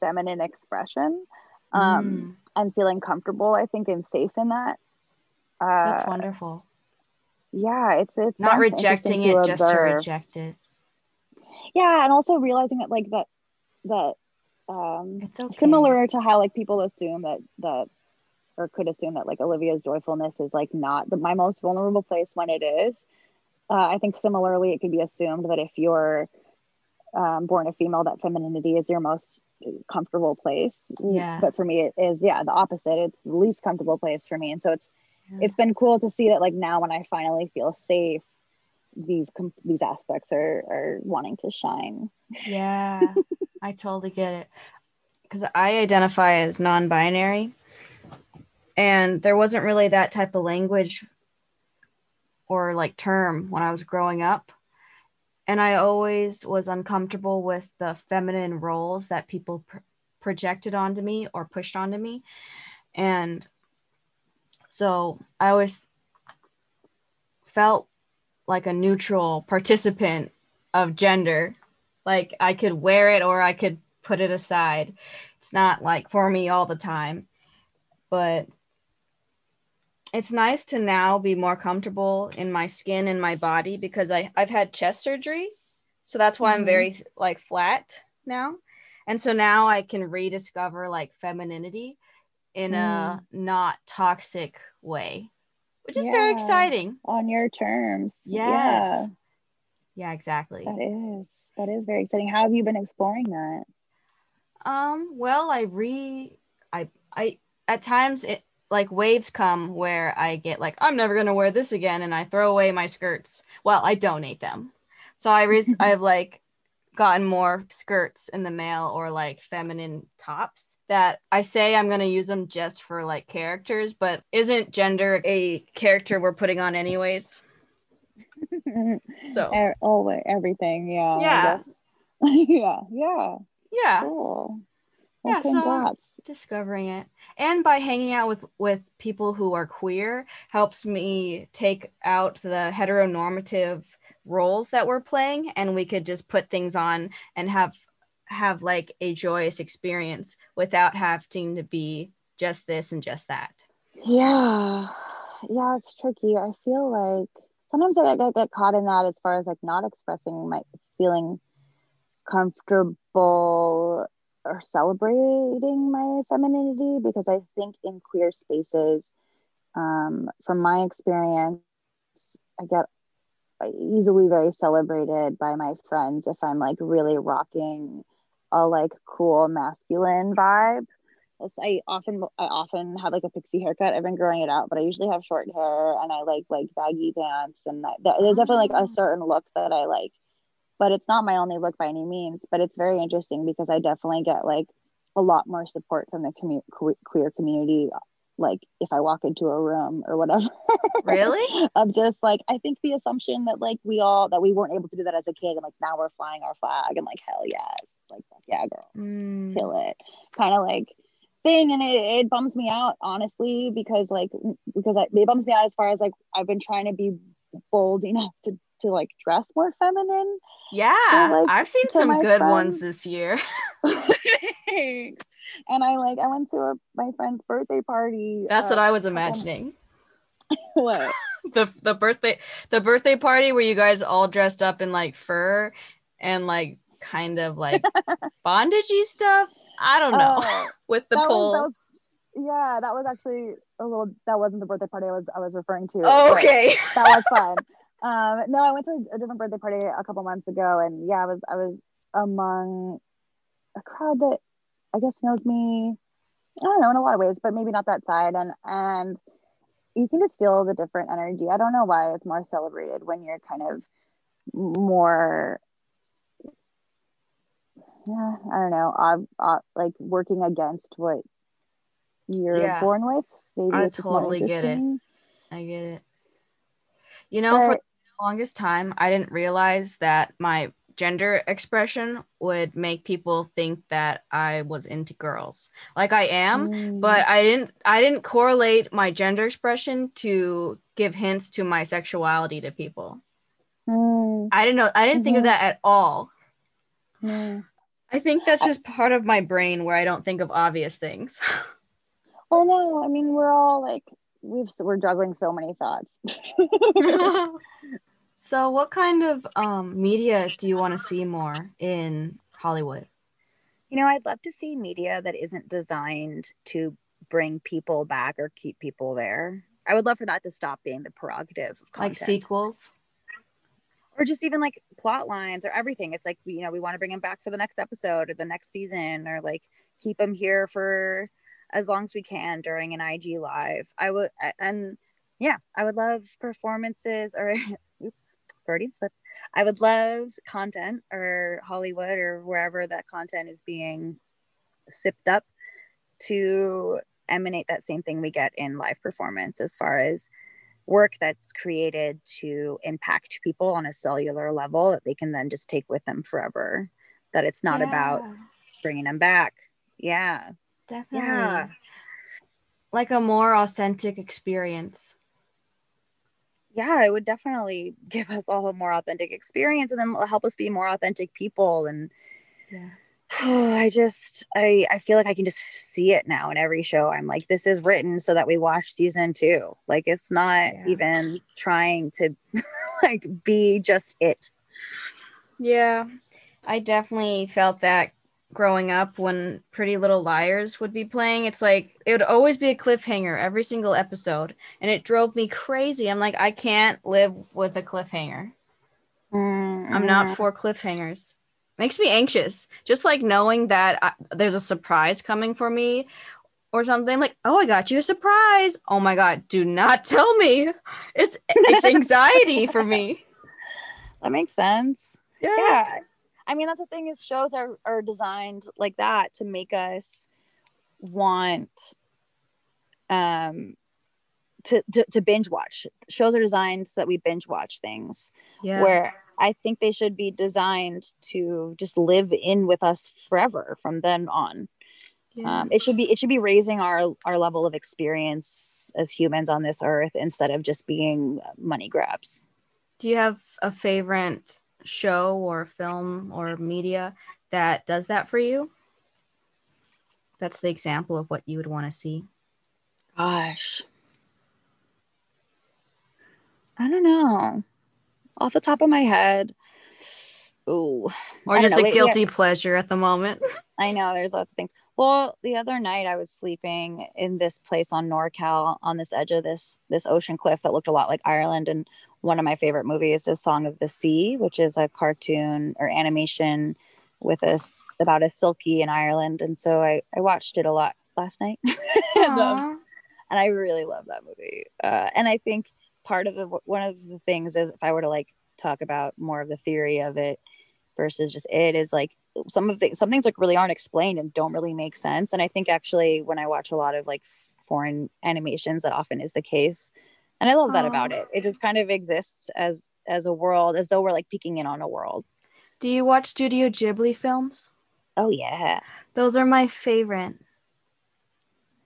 feminine expression um mm. and feeling comfortable I think and safe in that. Uh, that's wonderful. yeah it's it's not rejecting it just to reject it. Yeah and also realizing that like that that um it's okay. similar to how like people assume that that or could assume that like Olivia's joyfulness is like not the, my most vulnerable place when it is. Uh, I think similarly, it could be assumed that if you're um, born a female, that femininity is your most comfortable place. Yeah. But for me, it is yeah the opposite. It's the least comfortable place for me, and so it's yeah. it's been cool to see that like now when I finally feel safe, these these aspects are are wanting to shine. Yeah. I totally get it. Because I identify as non binary, and there wasn't really that type of language or like term when I was growing up. And I always was uncomfortable with the feminine roles that people pr- projected onto me or pushed onto me. And so I always felt like a neutral participant of gender like I could wear it or I could put it aside. It's not like for me all the time, but it's nice to now be more comfortable in my skin and my body because I, I've had chest surgery. So that's why mm-hmm. I'm very like flat now. And so now I can rediscover like femininity in mm. a not toxic way, which is yeah. very exciting. On your terms. Yes. Yeah. Yeah, exactly. That is that is very exciting. How have you been exploring that? Um, well, I re I I at times it like waves come where I get like I'm never gonna wear this again, and I throw away my skirts. Well, I donate them. So I re- I've like gotten more skirts in the mail or like feminine tops that I say I'm going to use them just for like characters, but isn't gender a character we're putting on anyways? so. Er, all everything yeah yeah. yeah yeah. Yeah. Cool. Well, yeah congrats. so discovering it. And by hanging out with with people who are queer helps me take out the heteronormative roles that we're playing and we could just put things on and have have like a joyous experience without having to be just this and just that. Yeah. Yeah it's tricky. I feel like sometimes I get, get caught in that as far as like not expressing my feeling comfortable or celebrating my femininity because I think in queer spaces um, from my experience, I get easily very celebrated by my friends if I'm like really rocking a like cool masculine vibe. I often I often have like a pixie haircut. I've been growing it out, but I usually have short hair and I like like baggy pants and that, that, there's definitely like a mm-hmm. certain look that I like. But it's not my only look by any means. But it's very interesting because I definitely get like a lot more support from the commu- queer community like if I walk into a room or whatever. Really? of just like I think the assumption that like we all that we weren't able to do that as a kid and like now we're flying our flag and like hell yes, like yeah, girl, Mm. kill it, kind of like thing, and it, it bums me out honestly because like because I, it bums me out as far as like I've been trying to be bold enough to to like dress more feminine. Yeah, like, I've seen some good friends. ones this year. and I like I went to a, my friend's birthday party. That's what uh, I was imagining. What? the the birthday the birthday party where you guys all dressed up in like fur and like kind of like bondagey stuff. I don't know Oh, with the was- pole. that was- yeah, that was actually a little. That wasn't the birthday party I was I was referring to. oh, okay. that was fun. Um, no, I went to a different birthday party a couple months ago, and yeah, I was I was among a crowd that I guess knows me. I don't know in a lot of ways, but maybe not that side. And and you can just feel the different energy. I don't know why it's more celebrated when you're kind of more. Yeah, I don't know. I'm like working against what you're Yeah. born with. Maybe I it's just more totally get it. I get it. You know, for the longest time, I didn't realize that my gender expression would make people think that I was into girls. Like I am, Mm. but I didn't I didn't correlate my gender expression to give hints to my sexuality to people. Mm, I didn't know I didn't think of Mhm. that at all. mm. I think that's just part of my brain where I don't think of obvious things. Well, no, I mean we're all like we've we're juggling so many thoughts. so what kind of um, media do you want to see more in Hollywood? You know, I'd love to see media that isn't designed to bring people back or keep people there. I would love for that to stop being the prerogative of Like sequels? or just even like plot lines or everything. It's like, you know, we want to bring them back for the next episode or the next season or like keep them here for as long as we can during an IG live. I would, and yeah, I would love performances or, oops, Freudian slip. I would love content or Hollywood or wherever that content is being sipped up to emanate that same thing we get in live performance as far as work that's created to impact people on a cellular level that they can then just take with them forever that it's not about bringing them back yeah definitely. yeah Like a more authentic experience. Yeah it would definitely give us all a more authentic experience and then help us be more authentic people and Yeah. oh, I just I I feel like I can just see it now in every show. I'm like, this is written so that we watch season two. Like it's not Yeah. even trying to like be just it. Yeah. I definitely felt that growing up when Pretty Little Liars would be playing. It's like it would always be a cliffhanger every single episode. And it drove me crazy. I'm like, I can't live with a cliffhanger. Mm-hmm. I'm not for cliffhangers. Makes me anxious. Just like knowing that I, there's a surprise coming for me or something like, oh, I got you a surprise. Oh my God, do not tell me. It's it's anxiety for me. That makes sense. Yeah. Yeah. I mean, that's the thing is shows are, are designed like that to make us want um to, to, to binge watch. Shows are designed so that we binge watch things. Yeah. where I think they should be designed to just live in with us forever from then on. yeah. Um, it should be it should be raising our our level of experience as humans on this earth instead of just being money grabs. Do you have a favorite show or film or media that does that for you? That's the example of what you would want to see. Gosh, I don't know. Off the top of my head, ooh, Or just know. a guilty pleasure at the moment. I know there's lots of things. Well, the other night I was sleeping in this place on NorCal on this edge of this this ocean cliff that looked a lot like Ireland. And one of my favorite movies is Song of the Sea, which is a cartoon or animation with us about a selkie in Ireland. And so I, I watched it a lot last night. and, um, and I really love that movie. Uh, and I think part of the one of the things is if I were to like talk about more of the theory of it versus just it is like some of the some things like really aren't explained and don't really make sense. And I think actually when I watch a lot of like foreign animations, that often is the case. And I love that about it. It just kind of exists as as a world, as though we're like peeking in on a world. Do you watch Studio Ghibli films? Oh yeah, those are my favorite.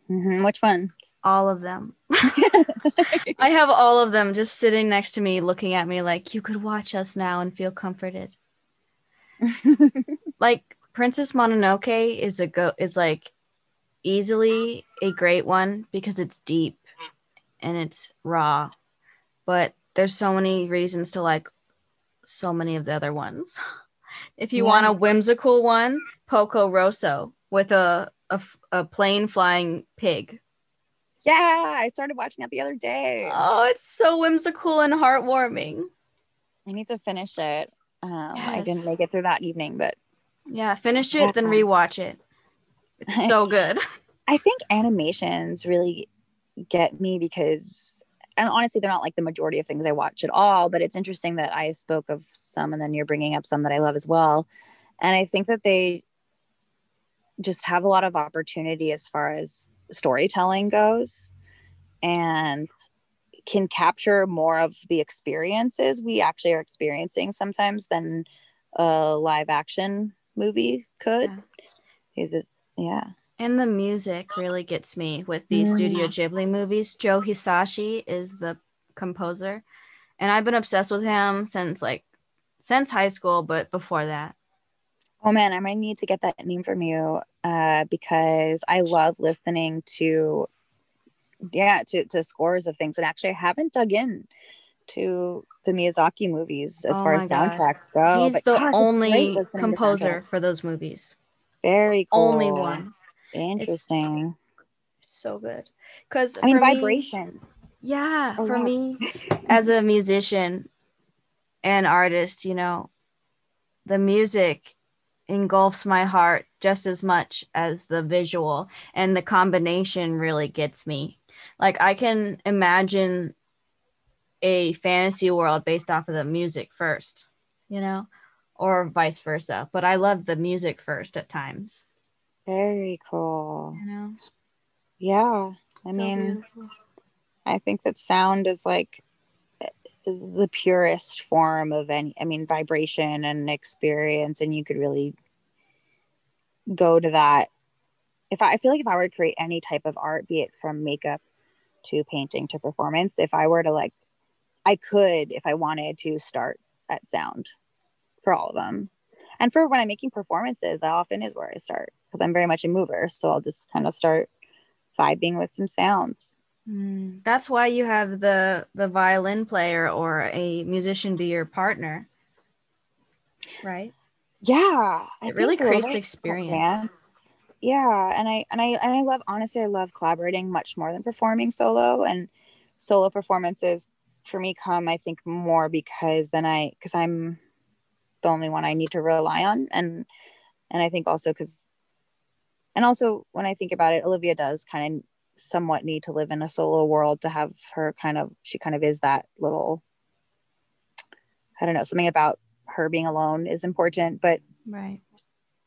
Mm-hmm. Which one? All of them. I have all of them just sitting next to me, looking at me like you could watch us now and feel comforted. like Princess Mononoke is a go is like easily a great one because it's deep and it's raw, but there's so many reasons to like so many of the other ones. If you yeah. want a whimsical one, Porco Rosso with a, a, a plane flying pig. Yeah, I started watching that the other day. Oh, it's so whimsical and heartwarming. I need to finish it. Um, yes. I didn't make it through that evening, but yeah, finish it, then rewatch it. It's so good. I think animations really get me because and honestly they're not like the majority of things i watch at all but it's interesting that i spoke of some and then you're bringing up some that i love as well. And i think that they just have a lot of opportunity as far as storytelling goes and can capture more of the experiences we actually are experiencing sometimes than a live action movie could. Yeah. is just yeah and the music really gets me with these mm. Studio Ghibli movies. Joe Hisaishi is the composer, and I've been obsessed with him since like since high school, but before that. Oh man, I might need to get that name from you uh, because I love listening to yeah to, to scores of things and actually I haven't dug in to the Miyazaki movies as oh far as soundtracks go. He's the only composer for those movies. Very cool. Only one. Interesting. It's so good. Because I mean, vibration. Me, yeah, oh, for wow. me, as a musician and artist, you know, the music engulfs my heart just as much as the visual, and the combination really gets me. Like, I can imagine a fantasy world based off of the music first, you know, or vice versa. But I love the music first at times. Very cool. You know? Yeah. I so mean, beautiful. I think that sound is like the purest form of any, I mean, vibration and experience. And you could really go to that. If I, I feel like if I were to create any type of art, be it from makeup to painting to performance, if I were to like, I could, if I wanted to, start at sound for all of them. And for when I'm making performances, that often is where I start because I'm very much a mover. So I'll just kind of start vibing with some sounds. Mm, that's why you have the the violin player or a musician be your partner, right? Yeah, it really creates the experience. Yeah, and I and I and I love honestly, I love collaborating much more than performing solo. And solo performances for me come, I think, more because then I because I'm the only one I need to rely on, and and I think also because and also when i think about it olivia does kind of somewhat need to live in a solo world to have her kind of she kind of is that little i don't know something about her being alone is important but right.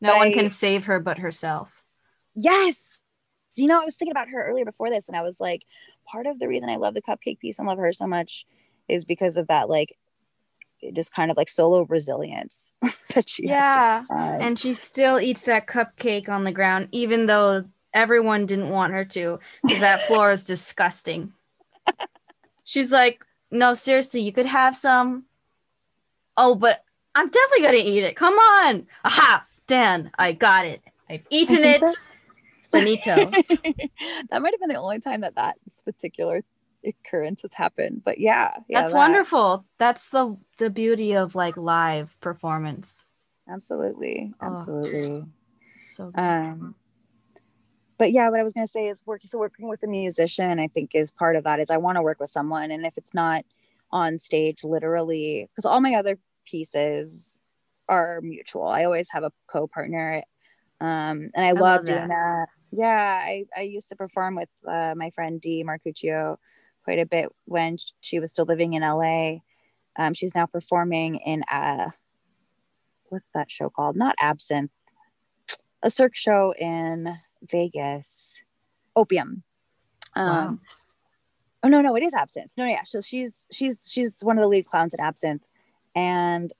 No but one I, can save her but herself. Yes. You know i was thinking about her earlier before this and i was like part of the reason i love the cupcake piece and love her so much is because of that like just kind of like solo resilience that she yeah. and she still eats that cupcake on the ground even though everyone didn't want her to because that floor is disgusting. She's like no seriously you could have some. Oh but i'm definitely gonna eat it. Come on. Aha dan i got it. I've eaten it benito. That might have been the only time that that particular occurrences happen but yeah, yeah that's that. wonderful that's the the beauty of like live performance absolutely absolutely oh. So good. Um, but yeah, what I was gonna say is working. So working with a musician, I think, is part of that. Is I want to work with someone, and if it's not on stage, literally, because all my other pieces are mutual. I always have a co-partner, um, and I, love, love doing that. that. Yeah, I I used to perform with uh, my friend Dee Marcuccio quite a bit when she was still living in LA. Um, she's now performing in uh, what's that show called? Not Absinthe, a Cirque show in Vegas, Opium. Um, Wow. Oh no, no, it is Absinthe. No, yeah. So she's she's she's one of the lead clowns at Absinthe, and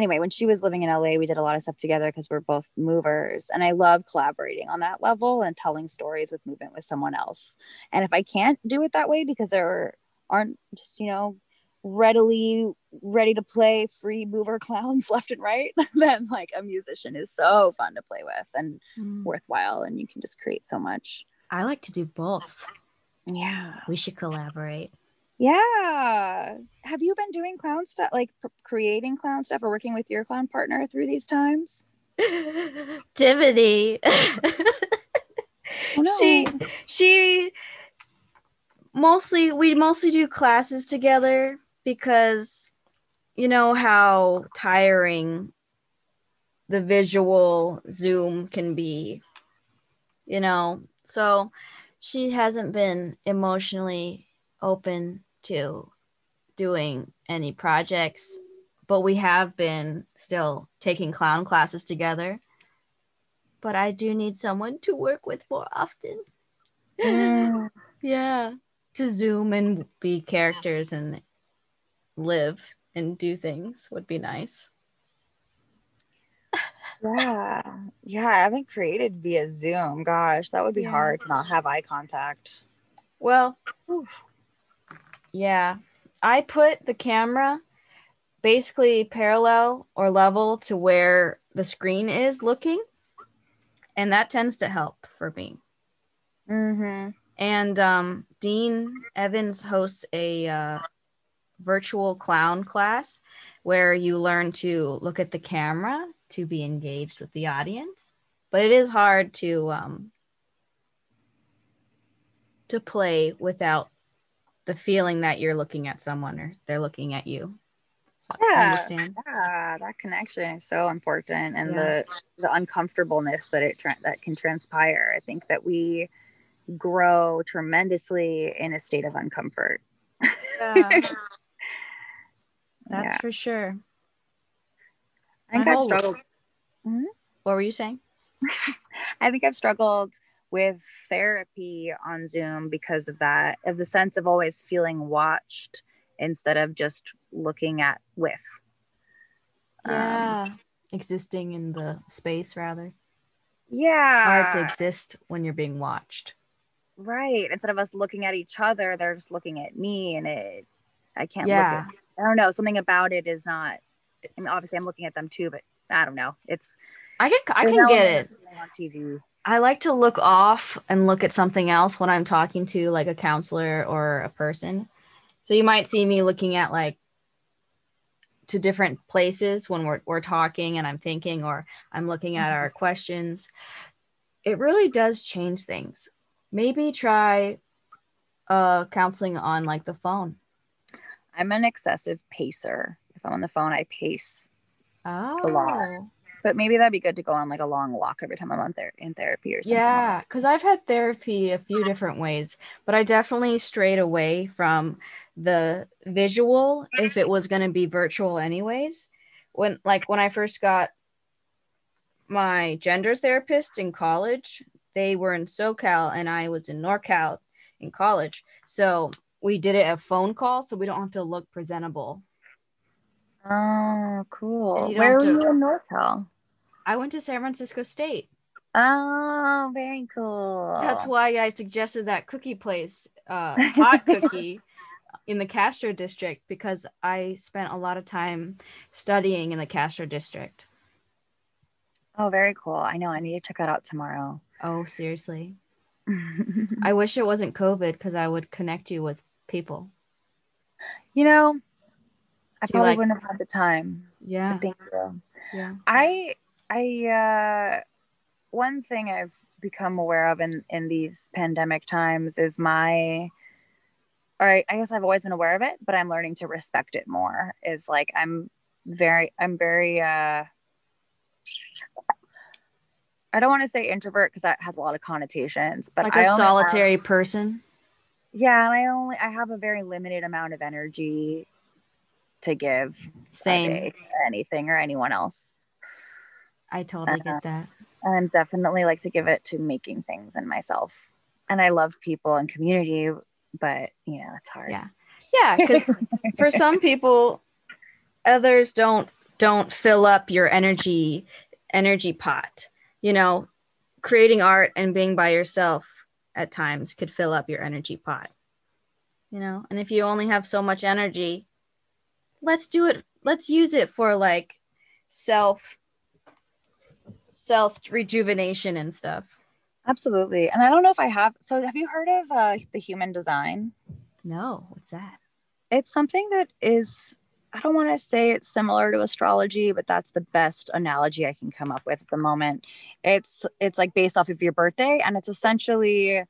anyway, when she was living in LA, we did a lot of stuff together because we're both movers, and I love collaborating on that level and telling stories with movement with someone else. And if I can't do it that way because there aren't just you know readily ready to play free mover clowns left and right, then like a musician is so fun to play with and Mm. worthwhile, and you can just create so much. I like to do both. Yeah. We should collaborate. Yeah. Have you been doing clown stuff, like pr- creating clown stuff or working with your clown partner through these times? Divity. Oh. She she mostly we mostly do classes together because you know how tiring the visual zoom can be you know so she hasn't been emotionally open to doing any projects but we have been still taking clown classes together but i do need someone to work with more often Mm, yeah to zoom and be characters and live and do things would be nice yeah. Yeah. I haven't created via Zoom. Gosh, that would be Yeah. hard to not have eye contact. well Oof. Yeah i put the camera basically parallel or level to where the screen is looking and that tends to help for me Mm-hmm. and um, Dean Evans hosts a uh, virtual clown class where you learn to look at the camera to be engaged with the audience. But it is hard to um, to play without the feeling that you're looking at someone or they're looking at you. So Yeah. understand. Yeah, that connection is so important, and Yeah. the the uncomfortableness that it tra- that can transpire. I think that we grow tremendously in a state of uncomfort. Yeah, that's Yeah. for sure. I think I've whole- struggled. Mm-hmm. What were you saying? I think I've struggled with therapy on Zoom because of that, of the sense of always feeling watched instead of just looking at with. Um, Existing in the space rather. yeah. hard to exist when you're being watched. Right. Instead of us looking at each other, they're just looking at me and it I can't Yeah. look at I don't know. Something about it is not I mean obviously I'm looking at them too, but I don't know. It's I can I can get it. on TV. I like to look off and look at something else when I'm talking to like a counselor or a person. So you might see me looking at like to different places when we're we're talking and I'm thinking or I'm looking at our questions. It really does change things. Maybe try uh counseling on like the phone. I'm an excessive pacer. If I'm on the phone, I pace. Oh. But maybe that'd be good to go on like a long walk every time I'm on there in therapy or something. Yeah, because I've had therapy a few different ways, but I definitely strayed away from the visual if it was going to be virtual, anyways. When, like, when I first got my gender therapist in college, they were in SoCal and I was in NorCal in college. So we did it a phone call so we don't have to look presentable. Oh, cool. And you don't Where were you in NorCal? I went to San Francisco State. Oh, very cool. That's why I suggested that cookie place, uh, hot cookie in the Castro district because I spent a lot of time studying in the Castro district. Oh, very cool. I know. I need to check that out tomorrow. Oh, seriously. I wish it wasn't COVID because I would connect you with people. you know, I Do probably like- wouldn't have had the time. Yeah. I think so. Yeah. I I uh one thing I've become aware of in in these pandemic times is my or I, I guess I've always been aware of it, but I'm learning to respect it more. Is like I'm very I'm very uh I don't want to say introvert because that has a lot of connotations, but like a a solitary have, person. Yeah, and I only I have a very limited amount of energy to give same anything or anyone else. I totally uh, get that. And definitely like to give it to making things and myself. And I love people and community, but you know, it's hard. Yeah. Yeah, because for some people, others don't don't fill up your energy energy pot. You know, creating art and being by yourself at times could fill up your energy pot. You know, and if you only have so much energy, let's do it. Let's use it for like self self rejuvenation and stuff. Absolutely. And I don't know if I have. So, have you heard of uh, the human design? No. What's that? It's something that is, I don't want to say it's similar to astrology, but that's the best analogy I can come up with at the moment. It's it's like based off of your birthday, and it's essentially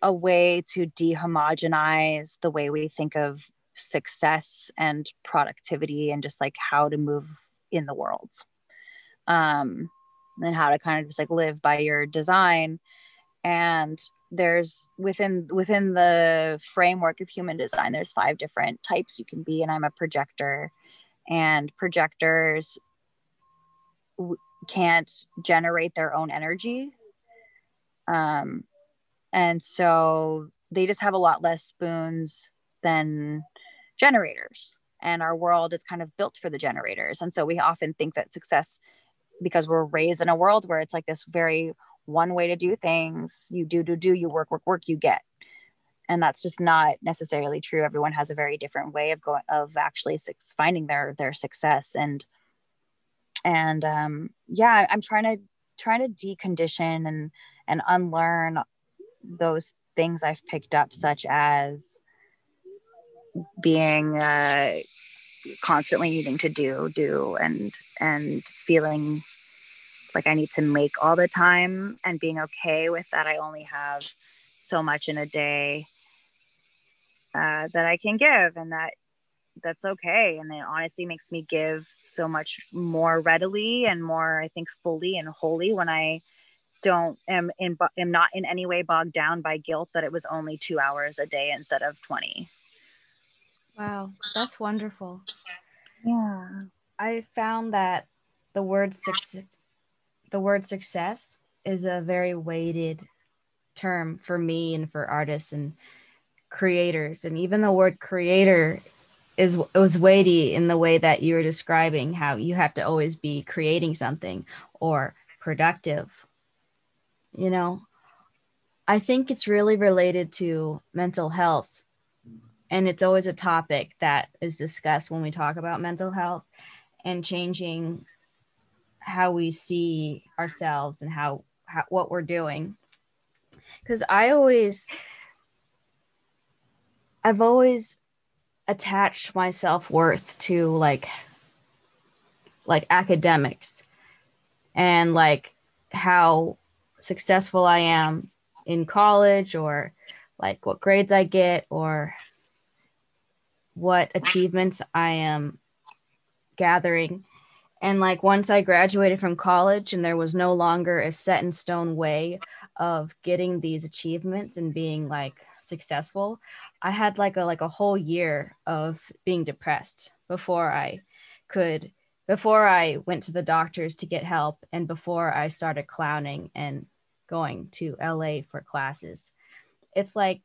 a way to dehomogenize the way we think of success and productivity and just like how to move in the world um, and how to kind of just like live by your design. And there's within within the framework of human design, there's five different types you can be, and I'm a projector. And projectors w- can't generate their own energy. Um, and so they just have a lot less spoons than generators and our world is kind of built for the generators. And so we often think that success because we're raised in a world where it's like this very one way to do things you do do do you work work work you get. And that's just not necessarily true. Everyone has a very different way of going of actually finding their their success. And and um yeah i'm trying to trying to decondition and and unlearn those things i've picked up such as being uh constantly needing to do do and and feeling like I need to make all the time and being okay with that I only have so much in a day uh, that I can give and that that's okay and it honestly makes me give so much more readily and more I think fully and wholly when I don't am in am not in any way bogged down by guilt that it was only 2 hours a day instead of 20. Wow, that's wonderful. Yeah. I found that the word success the word success is a very weighted term for me and for artists and creators and even the word creator is it was weighty in the way that you were describing how you have to always be creating something or productive you know i think it's really related to mental health and it's always a topic that is discussed when we talk about mental health and changing how we see ourselves and how, how what we're doing. Because i always i've always attached my self-worth to like like academics and like how successful i am in college or like what grades i get or what achievements i am gathering and like once I graduated from college and there was no longer a set in stone way of getting these achievements and being like successful, I had like a like a whole year of being depressed before I could before I went to the doctors to get help and before I started clowning and going to LA for classes. It's like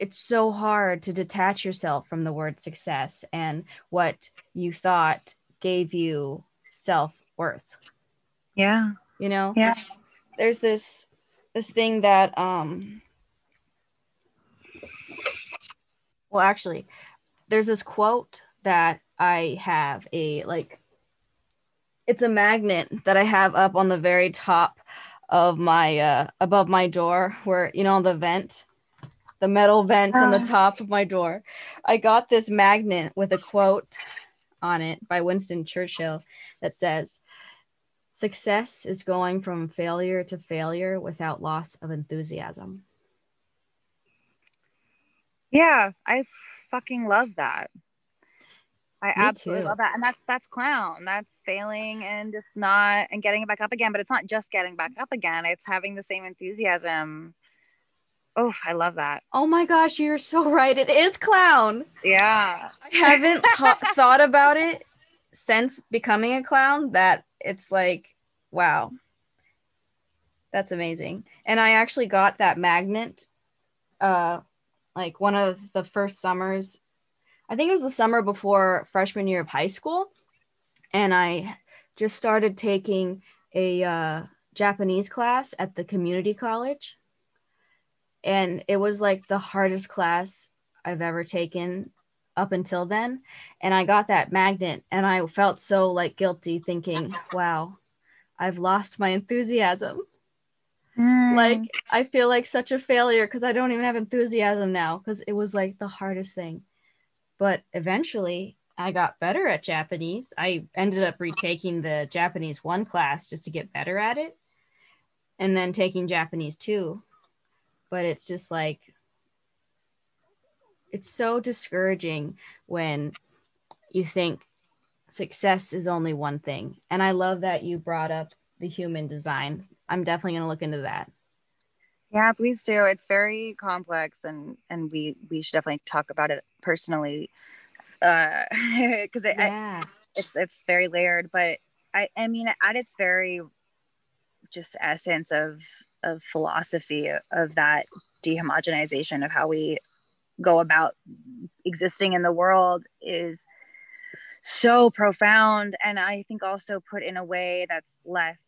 it's so hard to detach yourself from the word success and what you thought gave you self worth. Yeah. You know? Yeah. There's this this thing that um well actually there's this quote that I have a like it's a magnet that I have up on the very top of my uh above my door where you know the vent the metal vents on the ah. top of my door. I got this magnet with a quote on it by Winston Churchill that says, Success is going from failure to failure without loss of enthusiasm. Yeah, I fucking love that. I Me absolutely too. love that. And that's that's clown. That's failing and just not and getting it back up again. But it's not just getting back up again. It's having the same enthusiasm. Oh, I love that. Oh my gosh, you're so right. It is clown. Yeah. I haven't ta- thought about it since becoming a clown that it's like, wow. That's amazing. And I actually got that magnet uh like one of the first summers. I think it was the summer before freshman year of high school and I just started taking a uh Japanese class at the community college. And it was like the hardest class I've ever taken up until then and i got that magnet and i felt so like guilty thinking wow i've lost my enthusiasm. Mm. like i feel like such a failure because i don't even have enthusiasm now because it was like the hardest thing. But eventually i got better at japanese. I ended up retaking the japanese one class just to get better at it and then taking japanese two but it's just like it's so discouraging when you think success is only one thing. And I love that you brought up the human design. I'm definitely going to look into that. Yeah, please do. It's very complex and and we we should definitely talk about it personally. Uh because it, I- Yes. it's it's very layered but i i mean at its very just essence of of philosophy of that dehomogenization of how we go about existing in the world is so profound. And i think also put in a way that's less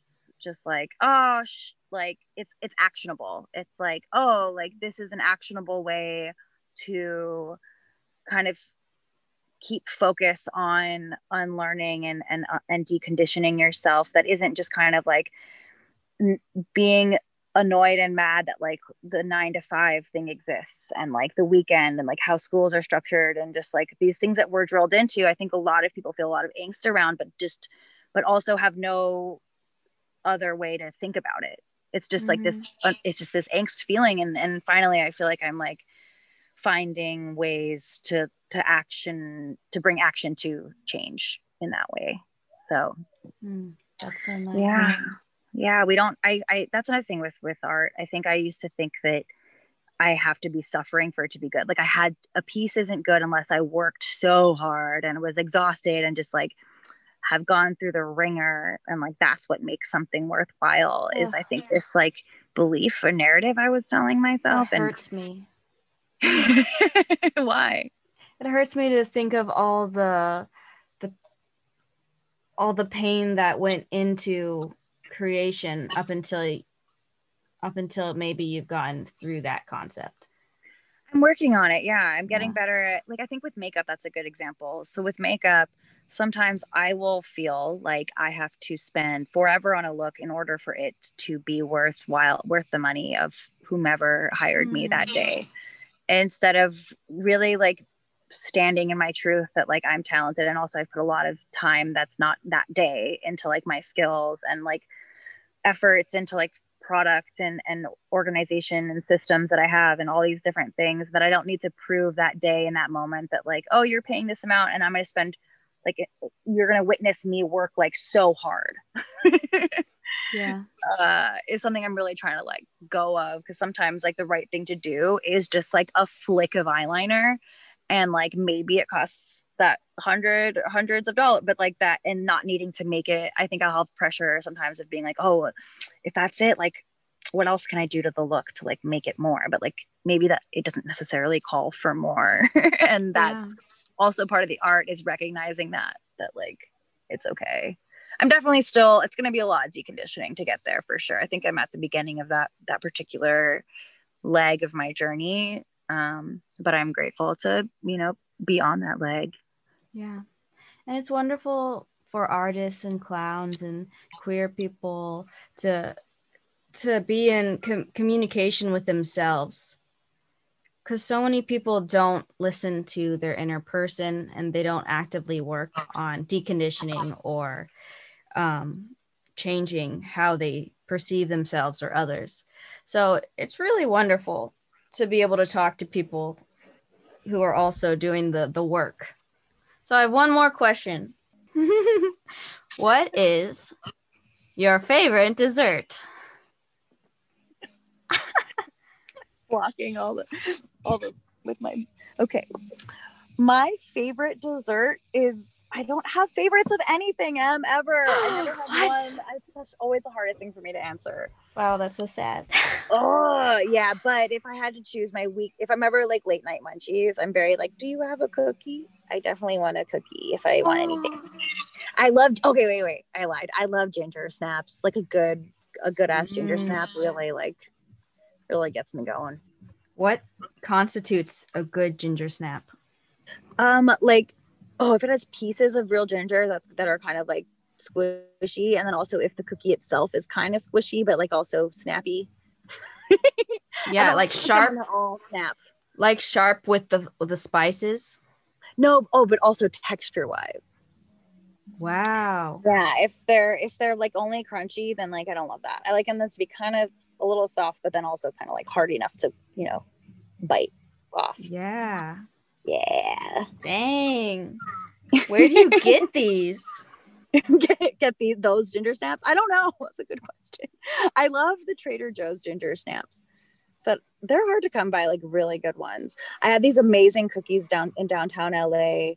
just like oh sh- like it's it's actionable. It's like oh like this is an actionable way to kind of keep focus on unlearning and and uh, and deconditioning yourself that isn't just kind of like being annoyed and mad that like the 9 to 5 thing exists and like the weekend and like how schools are structured and just like these things that we're drilled into i think a lot of people feel a lot of angst around but just but also have no other way to think about it. It's just like this uh, it's just this angst feeling and and finally i feel like i'm like finding ways to to action to bring action to change in that way. So Mm, that's so nice. yeah yeah we don't i i that's another thing with with art. I think i used to think that i have to be suffering for it to be good. Like i had a piece isn't good unless i worked so hard and was exhausted and just like have gone through the ringer and like that's what makes something worthwhile is oh, i think this like belief or narrative i was telling myself hurts me. why? It hurts me to think of all the the all the pain that went into creation up until up until maybe you've gotten through that concept. I'm working on it. Yeah, I'm getting Yeah. better at like I think with makeup that's a good example. So with makeup, sometimes I will feel like I have to spend forever on a look in order for it to be worthwhile, worth the money of whomever hired me that Mm. day. Instead of really like standing in my truth that like I'm talented and also I put a lot of time that's not that day into like my skills and like efforts into like product and and organization and systems that I have and all these different things that I don't need to prove that day in that moment that like oh you're paying this amount and I'm going to spend like you're going to witness me work like so hard Yeah. uh is something I'm really trying to like go of because sometimes like the right thing to do is just like a flick of eyeliner and like maybe it costs that hundred hundreds of dollars but like that and not needing to make it i think i'll have pressure sometimes of being like oh if that's it like what else can i do to the look to like make it more? But like maybe that it doesn't necessarily call for more. And that's also part of the art is recognizing that that like it's okay. I'm definitely still it's going to be a lot of deconditioning to get there for sure. I think i'm at the beginning of that that particular leg of my journey um but i'm grateful to you know be on that leg Yeah. And it's wonderful for artists and clowns and queer people to to be in com- communication with themselves. Cuz so many people don't listen to their inner person and they don't actively work on deconditioning or um changing how they perceive themselves or others. So it's really wonderful to be able to talk to people who are also doing the the work. So I have one more question. what is your favorite dessert? Blocking all the all the with my okay. My favorite dessert is I don't have favorites of anything, Em, ever. I never have What? one. I, that's always the hardest thing for me to answer. Wow, that's so sad. Oh, yeah. But if I had to choose my week, if I'm ever like late night munchies, I'm very like, do you have a cookie? I definitely want a cookie if I want anything. I love, okay, wait, wait. I lied. I love ginger snaps. Like a good, a good ass ginger Mm. snap really like, really gets me going. What constitutes a good ginger snap? Um, like, oh, if it has pieces of real ginger that's that are kind of like squishy, and then also if the cookie itself is kind of squishy but like also snappy. Yeah, like sharp, all snap. like sharp with the the spices. No, oh, but also texture wise. Wow. Yeah, if they're if they're like only crunchy, then like I don't love that. I like them to be kind of a little soft, but then also kind of like hard enough to you know bite off. Yeah. Yeah, Dang. Where do you get these? get, get these those ginger snaps. I don't know. That's a good question. I love the Trader Joe's ginger snaps, but they're hard to come by. Like really good ones. I had these amazing cookies down in downtown LA.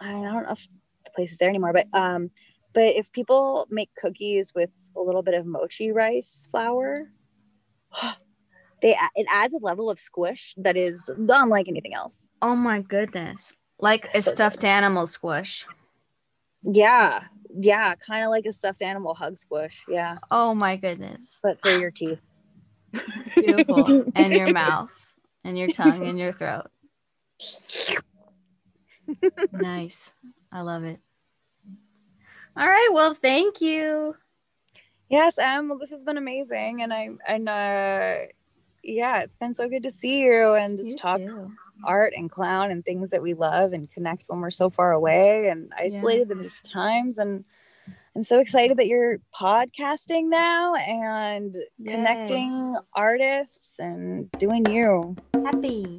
I don't know if the place is there anymore, but um, but if people make cookies with a little bit of mochi rice flour, they it adds a level of squish that is unlike anything else. Oh my goodness. Like a So good. stuffed animal squish. Yeah, yeah, kind of like a stuffed animal hug squish. Yeah, Oh my goodness. but for your teeth. It's Beautiful. and your mouth and your tongue and your throat. Nice. I love it. All right. Well, thank you. Yes, Em. Well, this has been amazing, and I and uh, yeah, it's been so good to see you and just You talk too. art and clown and things that we love and connect when we're so far away and isolated in these times. And I'm so excited that you're podcasting now and Yay. connecting artists and doing you. Happy.